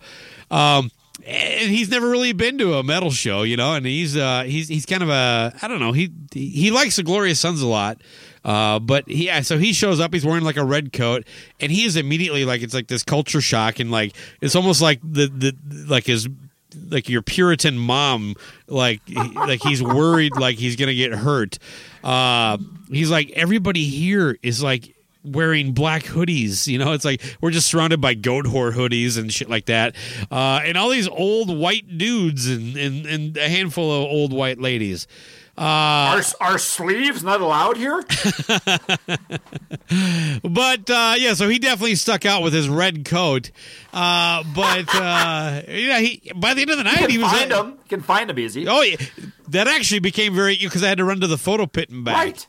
Um, and he's never really been to a metal show, you know, and he's uh he's he's kind of a I don't know he he likes the Glorious Sons a lot, uh but yeah, so he shows up he's wearing like a red coat and he is immediately like it's like this culture shock and like it's almost like the the like his like your Puritan mom like like he's worried like he's gonna get hurt. Uh, he's like everybody here is like wearing black hoodies. You know, it's like we're just surrounded by Goatwhore hoodies and shit like that. Uh, and all these old white dudes and, and, and a handful of old white ladies. Uh, Are, are sleeves not allowed here? but uh, yeah, so he definitely stuck out with his red coat. Uh, but uh, yeah, he by the end of the night he was find them. You can find them easy. Oh, yeah. that actually became very because I had to run to the photo pit and back. Right.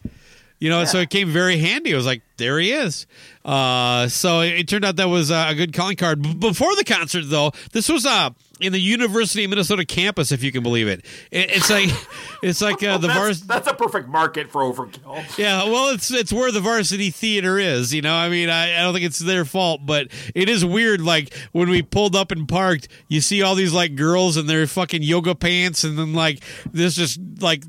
You know, so it came very handy. I was like, there he is. Uh, so it, it turned out that was uh, a good calling card. B- before the concert, though, this was uh, in the University of Minnesota campus, if you can believe it. it it's like it's like uh, the that's, vars. that's a perfect market for overkill. Yeah, well, it's it's where the varsity theater is. You know, I mean, I, I don't think it's their fault, but it is weird. Like when we pulled up and parked, you see all these like girls in their fucking yoga pants, and then like this just like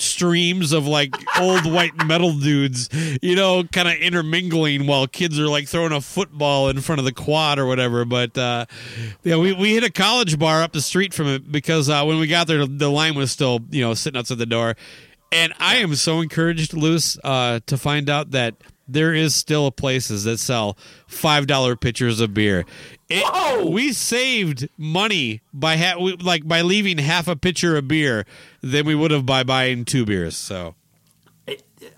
streams of like old white metal dudes, you know, kind of intermingling while kids are like throwing a football in front of the quad or whatever. But uh, yeah, we, we hit a college bar up the street from it because uh, when we got there, the line was still you know sitting outside the door. And I am so encouraged, Loose, uh, to find out that there is still places that sell five dollar pitchers of beer. It, we saved money by ha- we, like by leaving half a pitcher of beer than we would have by buying two beers. So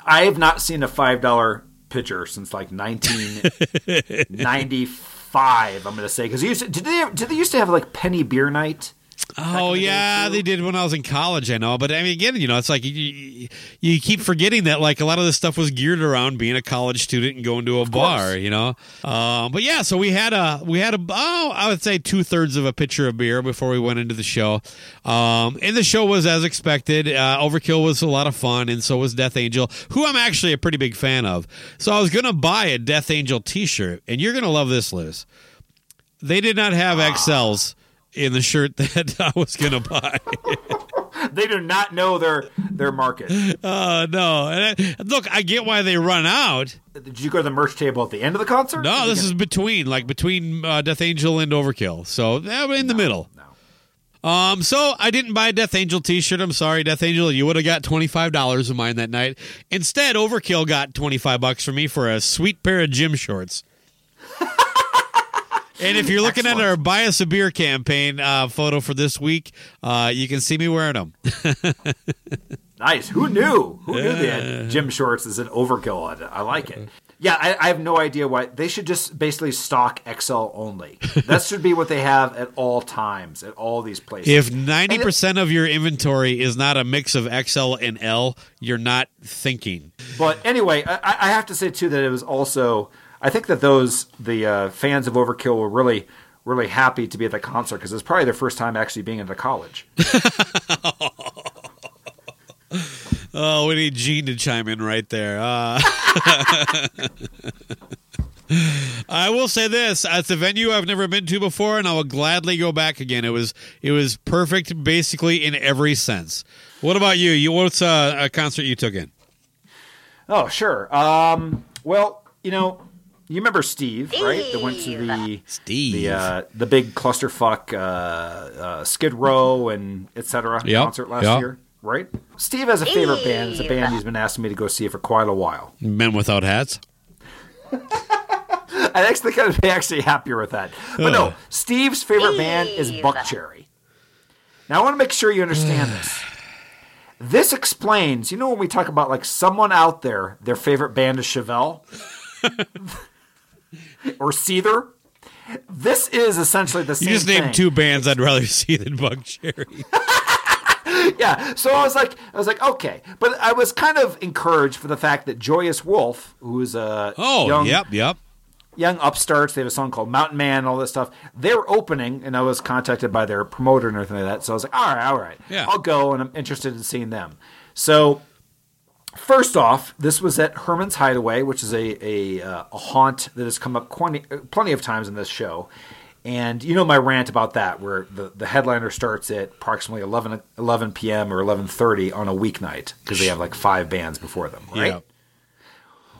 I have not seen a five dollar pitcher since like 1995. I'm going to say because did they did they used to have like penny beer night? Oh yeah, they did when I was in college. I know, but I mean, again, you know, it's like you, you, keep forgetting that like a lot of this stuff was geared around being a college student and going to a bar. You know, um, but yeah, so we had a we had a oh, I would say two thirds of a pitcher of beer before we went into the show, um, and the show was as expected. Uh, Overkill was a lot of fun, and so was Death Angel, who I'm actually a pretty big fan of. So I was gonna buy a Death Angel T-shirt, and you're gonna love this, Liz. They did not have XLs in the shirt that I was gonna buy. They do not know their their market. Uh, no. And I, look, I get why they run out. Did you go to the merch table at the end of the concert? No, this is between, like between uh, Death Angel and Overkill. So uh, in the middle. No. Um, so I didn't buy a Death Angel T-shirt. I'm sorry, Death Angel. You would have got twenty five dollars of mine that night. Instead, Overkill got twenty five bucks for me for a sweet pair of gym shorts. And if you're looking at our buy us a beer campaign uh, photo for this week, uh, you can see me wearing them. Nice. Who knew? Who knew had gym shorts is an overkill? I, I like it. Yeah, I, I have no idea why they should just basically stock XL only. that should be what they have at all times at all these places. If ninety percent of your inventory is not a mix of XL and L, you're not thinking. But anyway, I, I have to say too that it was also. I think that those the uh, fans of Overkill were really really happy to be at the concert because it's probably their first time actually being at the college. Oh, we need Gene to chime in right there. Uh, I will say this: it's a venue I've never been to before, and I will gladly go back again. It was it was perfect, basically in every sense. What about you? You what's uh, a concert you took in? Oh, sure. Um, well, you know, you remember Steve, right? That went to the Steve. the uh, the big clusterfuck uh, uh, Skid Row and etc. Yep, concert last yep. year, right? Steve has a favorite band. It's a band he's been asking me to go see for quite a while. Men without hats. I actually kind of be actually happier with that. But no, Steve's favorite band is Buckcherry. Now I want to make sure you understand this. This explains, you know, when we talk about like someone out there, their favorite band is Chevelle or Seether. This is essentially the same. You just named thing. two bands I'd rather see than Buckcherry. yeah. So I was like, I was like, okay, but I was kind of encouraged for the fact that Joyous Wolf, who's a Oh, young, yep, yep. young upstarts, they have a song called Mountain Man, and all this stuff. They're opening, and I was contacted by their promoter and everything like that. So I was like, all right, all right, Yeah. I'll go, and I'm interested in seeing them. So. First off, this was at Herman's Hideaway, which is a a, uh, a haunt that has come up plenty, plenty of times in this show. And you know my rant about that, where the, the headliner starts at approximately 11, 11 p.m. or 11.30 on a weeknight because they have like five bands before them, right? Yeah.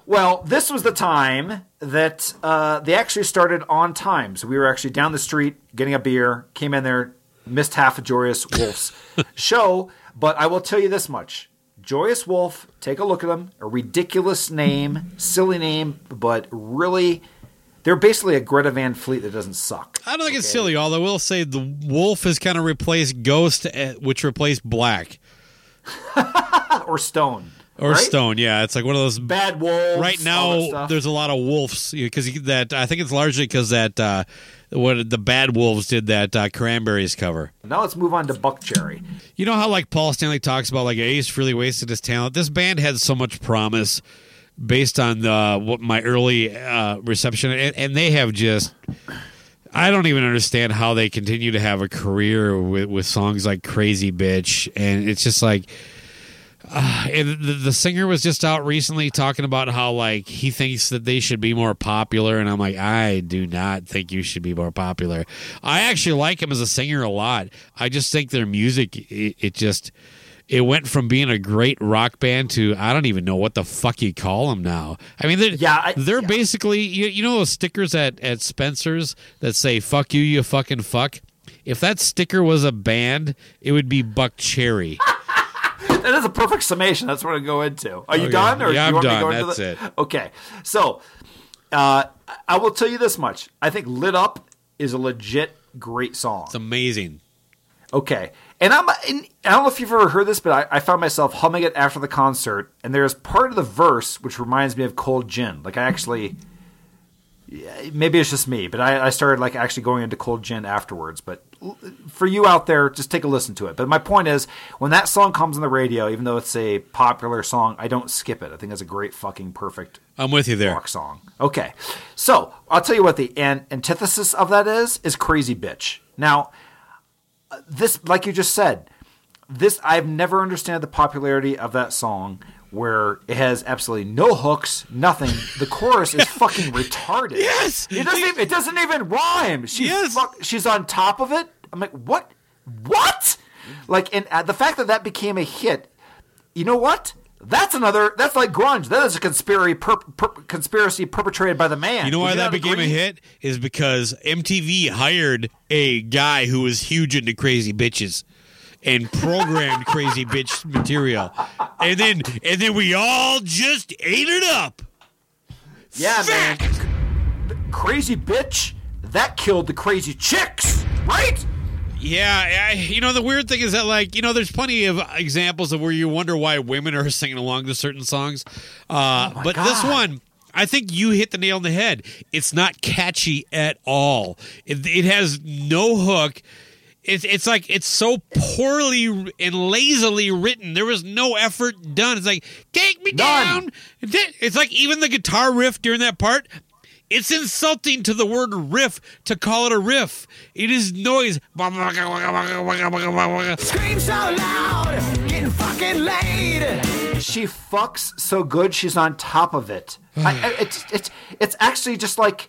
Well, this was the time that uh, they actually started on time. So we were actually down the street getting a beer, came in there, missed half of Joyous Wolf's show. But I will tell you this much Joyous Wolf, take a look at them. A ridiculous name, silly name, but really, they're basically a Greta Van Fleet that doesn't suck. I don't think it's silly, although I will say the wolf has kind of replaced Ghost, eh, which replaced Black. Or Stone. Or right? Stone, yeah. It's like one of those. Bad Wolves. right now, there's a lot of wolves because that I think it's largely because that uh, what the Bad Wolves did that uh, Cranberries cover. Now let's move on to Buckcherry. You know how like Paul Stanley talks about like Ace really wasted his talent. This band had so much promise based on the what my early uh, reception, and, and they have just. I don't even understand how they continue to have a career with, with songs like "Crazy Bitch," and it's just like. Uh, the, the singer was just out recently talking about how like he thinks that they should be more popular, and I'm like, I do not think you should be more popular. I actually like him as a singer a lot. I just think their music, it, it just it went from being a great rock band to I don't even know what the fuck you call them now. I mean, they're, Yeah, I- they're yeah. basically you, you know those stickers at at Spencer's that say "fuck you, you fucking fuck." If that sticker was a band, it would be Buckcherry. That is a perfect summation. That's what I go into. Are you Okay. done? Or Yeah, do you I'm want me to done. go into That's the- it. Okay. So, uh, I will tell you this much. I think "Lit Up" is a legit great song. It's amazing. Okay. And I'm and I don't know if you've ever heard this, but I, I found myself humming it after the concert, and there's part of the verse which reminds me of Cold Gin. Like I actually maybe it's just me, but I, I started like actually going into Cold Gin afterwards. But for you out there, just take a listen to it. But my point is, when that song comes on the radio, even though it's a popular song, I don't skip it. I think that's a great fucking perfect I'm with you there. rock song. Okay, so I'll tell you what the an- antithesis of that is is "Crazy Bitch." Now, uh, this, like you just said, this I've never understood the popularity of that song where it has absolutely no hooks, nothing. The chorus is fucking retarded. Yes! it doesn't. Even, it doesn't even rhyme. She's Yes. fuck, she's on top of it. I'm like, what? What? Like, and uh, the fact that that became a hit you know what? That's another. That's like grunge. That is a conspiracy per, per, conspiracy perpetrated by the man. You know why that became agree? a hit? Is because MTV hired a guy who was huge into crazy bitches and programmed crazy bitch material. And then and then we all just ate it up. Yeah, man. Crazy bitch. That killed the crazy chicks, right? Yeah, I, you know the weird thing is that like you know there's plenty of examples of where you wonder why women are singing along to certain songs, uh, but this one I think you hit the nail on the head. It's not catchy at all. It, it has no hook. It's it's like it's so poorly and lazily written. There was no effort done. It's like take me None. down. It's like even the guitar riff during that part. It's insulting to the word riff to call it a riff. It is noise. Scream so loud, getting fucking laid. She fucks so good, she's on top of it. I, I- it's it's it's actually just like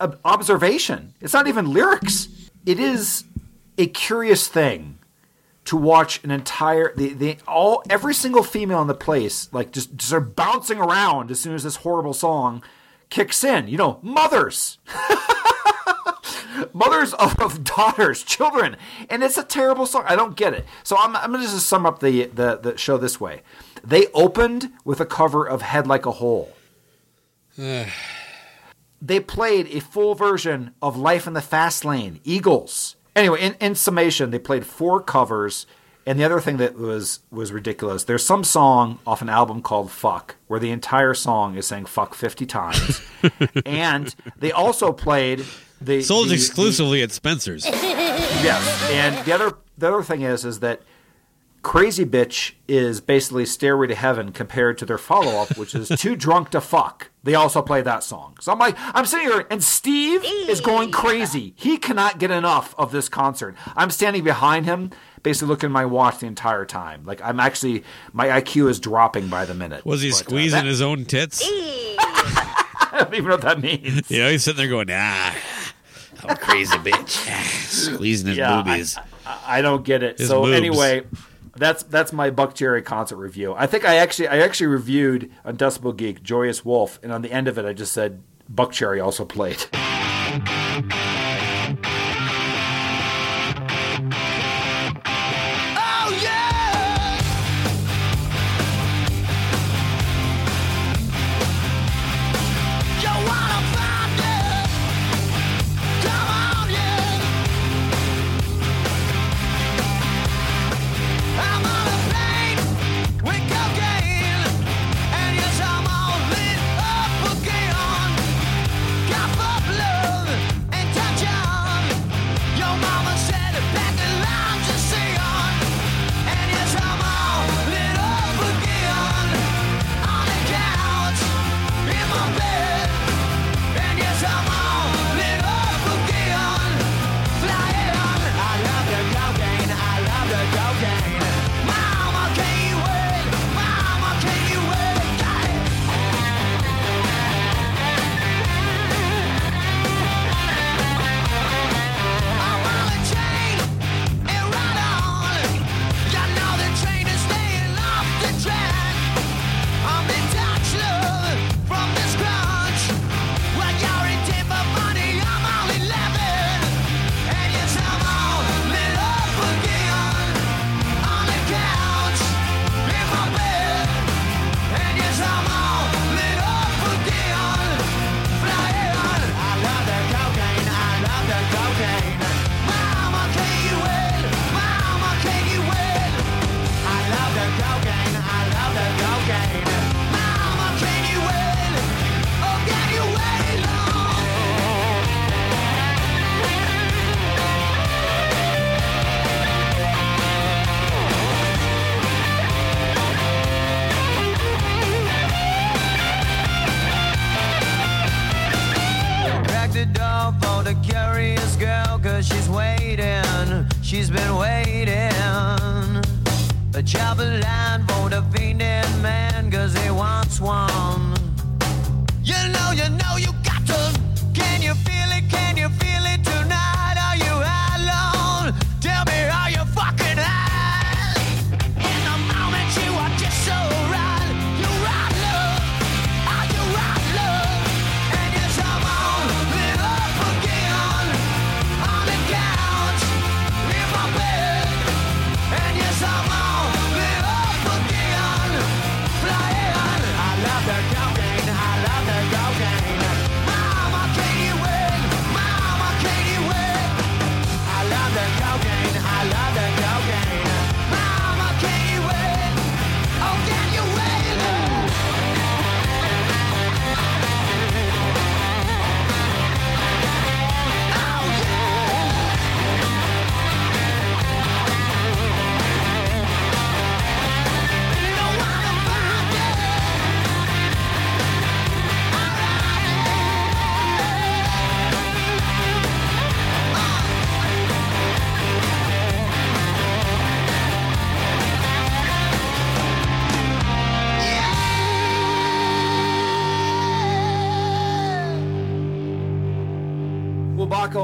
an observation. It's not even lyrics. It is a curious thing to watch an entire the, the all every single female in the place like just just are bouncing around as soon as this horrible song kicks in. You know, mothers. mothers of, of daughters, children, and it's a terrible song. I don't get it. So I'm, I'm going to just sum up the, the the show this way: they opened with a cover of "Head Like a Hole." they played a full version of Life in the Fast Lane, Eagles. Anyway, in, in summation, they played four covers. And the other thing that was was ridiculous, there's some song off an album called Fuck, where the entire song is saying fuck 50 times. and they also played the Sold the- exclusively at Spencer's. Yes, and the other the other thing is is that Crazy Bitch is basically Stairway to Heaven compared to their follow up, which is Too Drunk to Fuck. They also play that song. So I'm like, I'm sitting here, and Steve is going crazy. He cannot get enough of this concert. I'm standing behind him, basically looking at my watch the entire time. Like I'm actually, my IQ is dropping by the minute. Was he But, uh, squeezing that- his own tits? I don't even know what that means. Yeah, he's sitting there going, ah, I'm a crazy bitch. Squeezing his Yeah, I- boobies. I, I don't get it. His so moves. anyway, that's that's my Buckcherry concert review. I think I actually I actually reviewed on Decibel Geek Joyous Wolf, and on the end of it, I just said Buckcherry also played.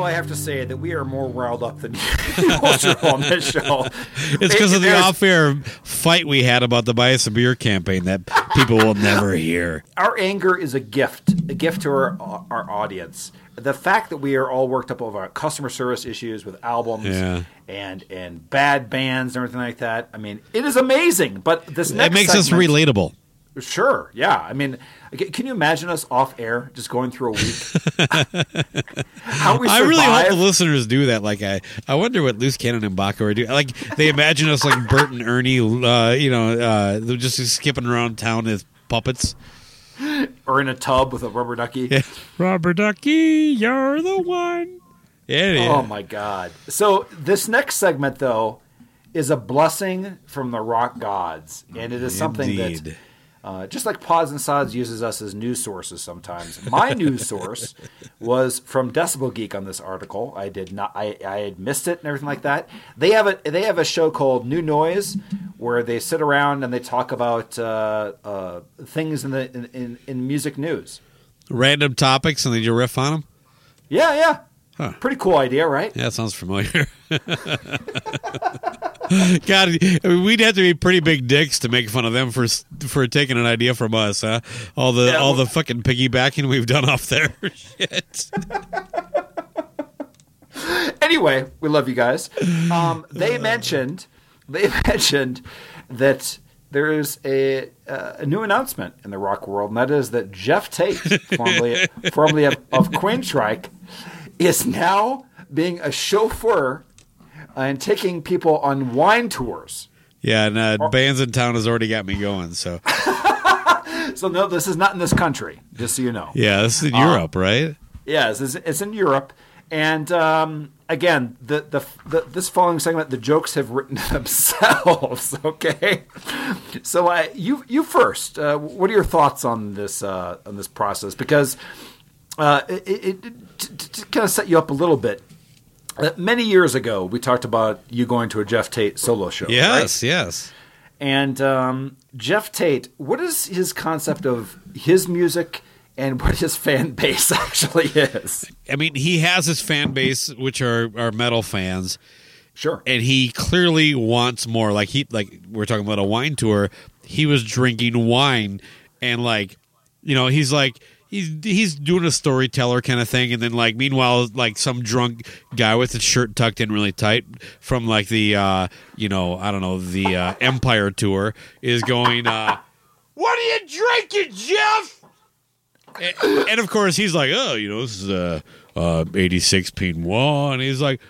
I have to say that we are more riled up than usual on this show. It's because of the There's- off-air fight we had about the buy us a beer campaign that people will never hear. our anger is a gift, a gift to our our audience. The fact that we are all worked up over customer service issues with albums Yeah. and and bad bands and everything like that. I mean, it is amazing. But this next It makes us relatable. Sure. Yeah. I mean, can you imagine us off air just going through a week? How we I really hope the listeners do that. Like, I, I wonder what Loose Cannon and Baco are doing. Like, they imagine us like Bert and Ernie, uh, you know, uh, they're just skipping around town as puppets. or in a tub with a rubber ducky. Yeah. Robert Ducky, you're the one. Yeah, yeah. Oh my god. So this next segment though is a blessing from the rock gods, and it is something that. Uh, just like Pods and Sods uses us as news sources sometimes. My news source was from Decibel Geek on this article. I did not. I, I had missed it and everything like that. They have a they have a show called New Noise where they sit around and they talk about uh, uh, things in the in, in, in music news. Random topics and then you riff on them. Yeah, yeah. Huh. Pretty cool idea, right? Yeah, that sounds familiar. God, I mean, we'd have to be pretty big dicks to make fun of them for for taking an idea from us, huh? All the Yeah, all the fucking piggybacking we've done off there. Shit. anyway, we love you guys. Um, they mentioned they mentioned that there is a uh, a new announcement in the rock world, and that is that Geoff Tate, formerly formerly of, of Queensrÿche, is now being a chauffeur and taking people on wine tours. Yeah, and uh, bands in town has already got me going. So So no, this is not in this country, just so you know. yeah, this is in Uh, Europe, right? Yes, it's, it's in Europe, and um, again, the, the the this following segment, the jokes have written themselves. Okay, so uh, you you first. Uh, what are your thoughts on this uh, on this process? Because uh, it, it, it, to, to kind of set you up a little bit. Uh, many years ago, we talked about you going to a Geoff Tate solo show. right? Yes, yes. And um, Geoff Tate, what is his concept of his music and what his fan base actually is? I mean, he has his fan base, which are are metal fans, Sure. and he clearly wants more. Like he, like we're talking about a wine tour. He was drinking wine, and like, you know, he's like. He's, he's doing a storyteller kind of thing, and then like meanwhile, like some drunk guy with his shirt tucked in really tight from like the uh, you know I don't know the uh, Empire tour is going. Uh, what are you drinking, Geoff? and, and of course he's like, oh, you know, this is a uh, eighty six Pinot, and he's like,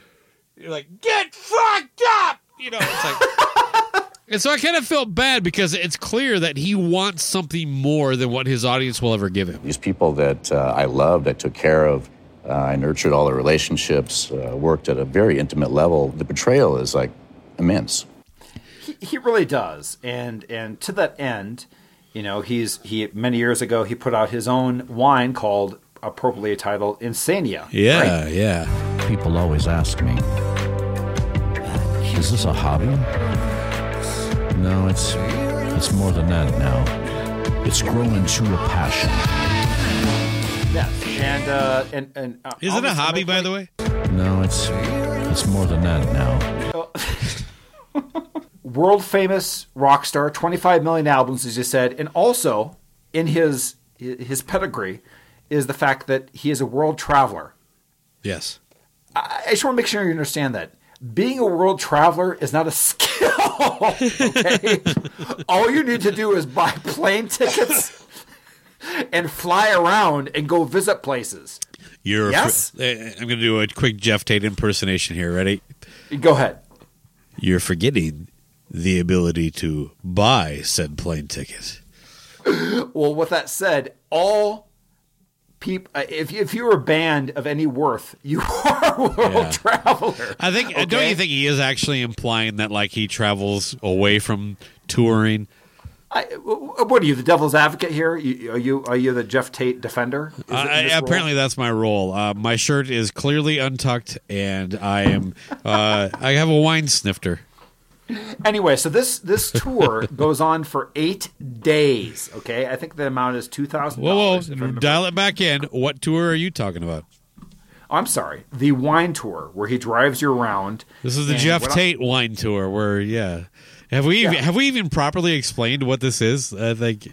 you're like, get fucked up, you know. It's like, and so I kind of felt bad because it's clear that he wants something more than what his audience will ever give him. These people that uh, I loved, I took care of, uh, I nurtured all the relationships, uh, worked at a very intimate level. The betrayal is like immense. he, he really does, and and to that end, you know, he's he many years ago he put out his own wine called appropriately titled Insania. Yeah, right? yeah. People always ask me, is this a hobby? No, it's it's more than that now. It's grown into a passion. Yes, and uh, and and uh, Is it a hobby, by the way? No, it's it's more than that now. world famous rock star, 25 million albums, as you said, and also in his his pedigree is the fact that he is a world traveler. Yes. I I just want to make sure you understand that being a world traveler is not a skill. Okay, all you need to do is buy plane tickets and fly around and go visit places. You're Yes? eh, I'm going to do a quick Geoff Tate impersonation here. Ready? Go ahead. You're forgetting the ability to buy said plane ticket. Well, with that said, all people, if if you're a band of any worth, you are a world Yeah. traveler. I think. Don't you think he is actually implying that like he travels away from touring? I, what are you, the devil's advocate here? You, are you are you the Geoff Tate defender? Is it I, this role? apparently, that's my role. Uh, my shirt is clearly untucked, and I am. Uh, I have a wine snifter. Anyway, so this this tour goes on for eight days. Okay, I think the amount is two thousand. Whoa, whoa! Dial it back in. What tour are you talking about? I'm sorry, the wine tour where he drives you around. This is the Geoff what I- Tate wine tour. Where yeah, have we even, Yeah. have we even properly explained what this is? I think.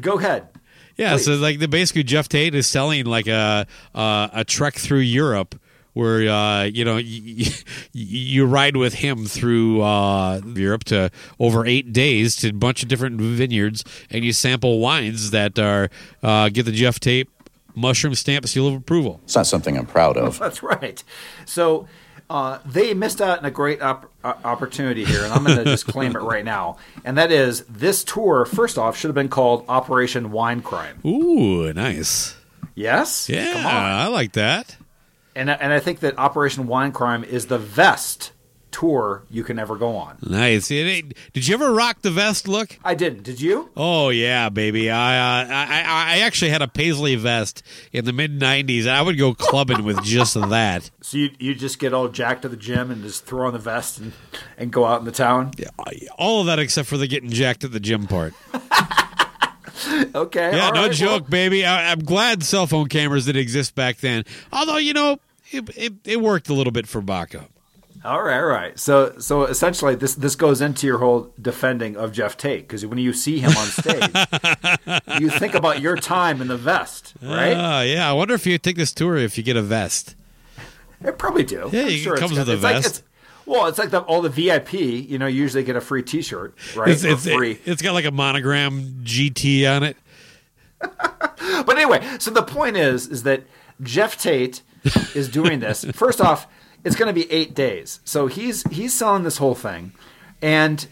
Go ahead. Yeah, so like the basically Geoff Tate is selling like a uh, a trek through Europe where uh, you know y- y- you ride with him through uh, Europe to over eight days to a bunch of different vineyards, and you sample wines that are uh, get the Geoff Tate mushroom stamp seal of approval. It's not something I'm proud of. That's right. So uh, they missed out on a great op- uh, opportunity here, and I'm going to just claim it right now. And that is this tour. First off, should have been called Operation Wine Crime. Ooh, nice. Yes. Yeah, Come on. I like that. And and I think that Operation Wine Crime is the vest tour you can ever go on. Nice. Did you ever rock the vest look? I didn't. Did you? Oh yeah, baby. I uh, I I I actually had a paisley vest in the mid '90s, I would go clubbing with just that. So you you just get all jacked to the gym and just throw on the vest and, and go out in the town? Yeah, All of that except for the getting jacked at the gym part. Okay. Yeah, no right, joke, well, baby. I, I'm glad cell phone cameras didn't exist back then. Although you know, it, it, it worked a little bit for Baca. all right, all right. So so essentially, this this goes into your whole defending of Geoff Tate because when you see him on stage, you think about your time in the vest, right? Ah, yeah. I wonder if you take this tour if you get a vest. They probably do. Yeah, I'm it sure comes got- with a like- vest. it's- well, it's like the, all the VIP. You know, usually get a free T-shirt, right? It's, it's, free. it's got like a monogram GT on it. But anyway, so the point is, is that Geoff Tate is doing this. First off, it's going to be eight days, so he's he's selling this whole thing, and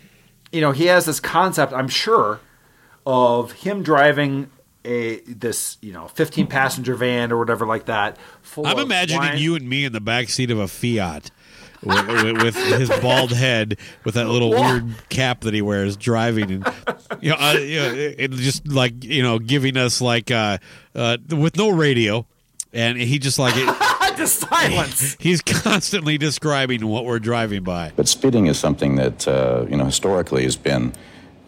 you know he has this concept, I'm sure, of him driving a this you know 15 passenger van or whatever like that. I'm imagining wine. you and me in the back seat of a Fiat. With, with- with his bald head, with that little weird cap that he wears, driving, and you know, uh, you know, it, it just like you know, giving us like uh, uh, with no radio, and he just like it, the silence. he's constantly describing what we're driving by. But spitting is something that, uh, you know, historically has been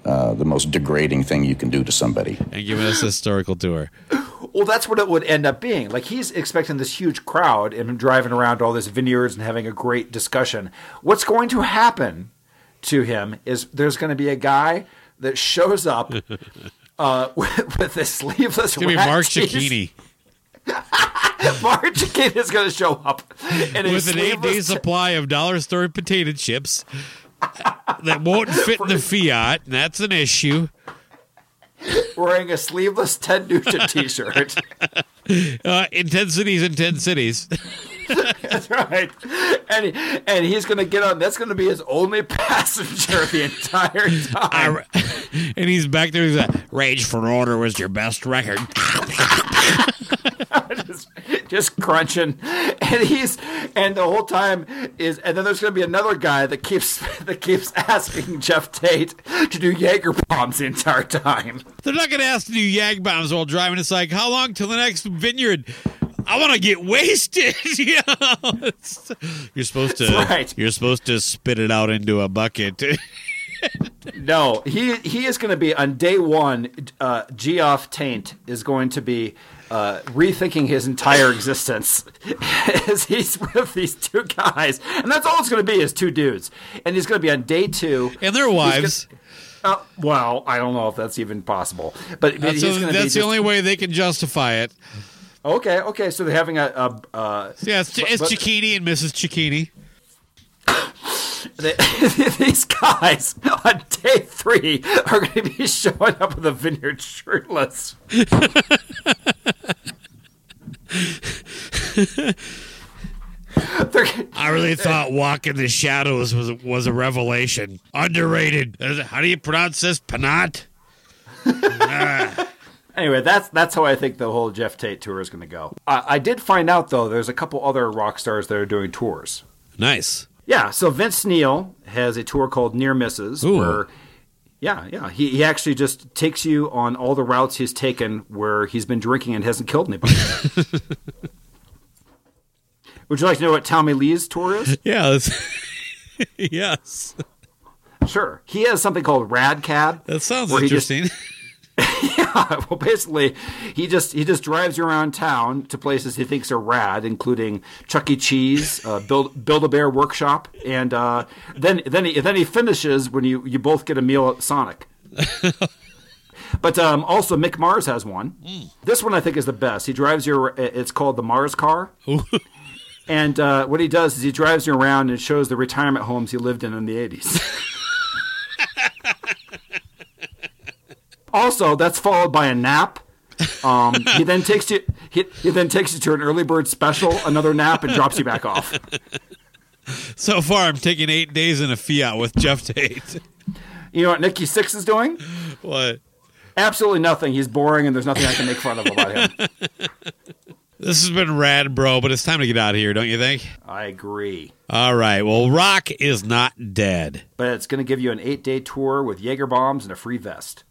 uh, the most degrading thing you can do to somebody. and giving us a historical tour. Well, that's what it would end up being. Like he's expecting this huge crowd and driving around all these vineyards and having a great discussion. What's going to happen to him is there's going to be a guy that shows up uh, with, with this sleeveless. It's gonna be Mark t- Cicchini Mark Cicchini is going to show up in a with an eight-day sleeveless- supply of dollar store potato chips that won't fit in the Fiat, and that's an issue. wearing a sleeveless Ted Nugent T-shirt. Uh, ten cities. That's right. And he- and he's going to get on. That's going to be his only passenger the entire time. I- and he's back there. He's like, "Rage for Order was your best record." just, just crunching, and he's and the whole time is, and then there's going to be another guy that keeps that keeps asking Geoff Tate to do Jaeger bombs the entire time. They're not going to ask to do yag bombs while driving. It's like, how long till the next vineyard? I want to get wasted. you know? You're supposed to. Right. You're supposed to spit it out into a bucket. No, he he is going to be on day one. Uh, Geoff Taint is going to be uh, rethinking his entire existence as he's with these two guys, and that's all it's going to be is two dudes. And he's going to be on day two, and their wives. gonna- uh, well, I don't know if that's even possible, but That's, he's the- going be that's the only way they can justify it. Okay, okay. So they're having a. a uh, Yeah, it's, But- it's but- and Mrs. Cicchini. these guys on day three are going to be showing up in the vineyard shirtless. I really thought Walk in the Shadows was was a revelation. Underrated. How do you pronounce this? Panat? anyway, that's that's how I think the whole Geoff Tate tour is going to go. I, I did find out though, there's a couple other rock stars that are doing tours. Nice. Yeah, so Vince Neil has a tour called Near Misses, Ooh. where yeah, yeah, he he actually just takes you on all the routes he's taken where he's been drinking and hasn't killed anybody. Would you like to know what Tommy Lee's tour is? Yeah. yes. Sure, he has something called Rad Cab. That sounds he just- interesting. yeah, well, basically, he just he just drives you around town to places he thinks are rad, including Chuck E. Cheese, uh, Build Build a Bear Workshop, and uh, then then he then he finishes when you you both get a meal at Sonic. But um, also, Mick Mars has one. Mm. This one I think is the best. He drives you. Uh, it's called the Mars Car. and uh, what he does is he drives you around and shows the retirement homes he lived in in the eighties. Also, that's followed by a nap. Um, he then takes you. He, he then takes you to an early bird special, another nap, and drops you back off. So far, I'm taking eight days in a Fiat with Geoff Tate. You know what Nikki Sixx is doing? What? Absolutely nothing. He's boring, and there's nothing I can make fun of about him. This has been rad, bro, but it's time to get out of here, don't you think? I agree. All right. Well, Rock is not dead. But it's going to give you an eight day tour with Jaeger bombs and a free vest.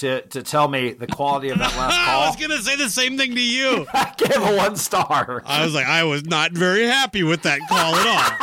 to to tell me the quality of that last call. I was gonna say the same thing to you. I gave a one star. I was like, I was not very happy with that call at all.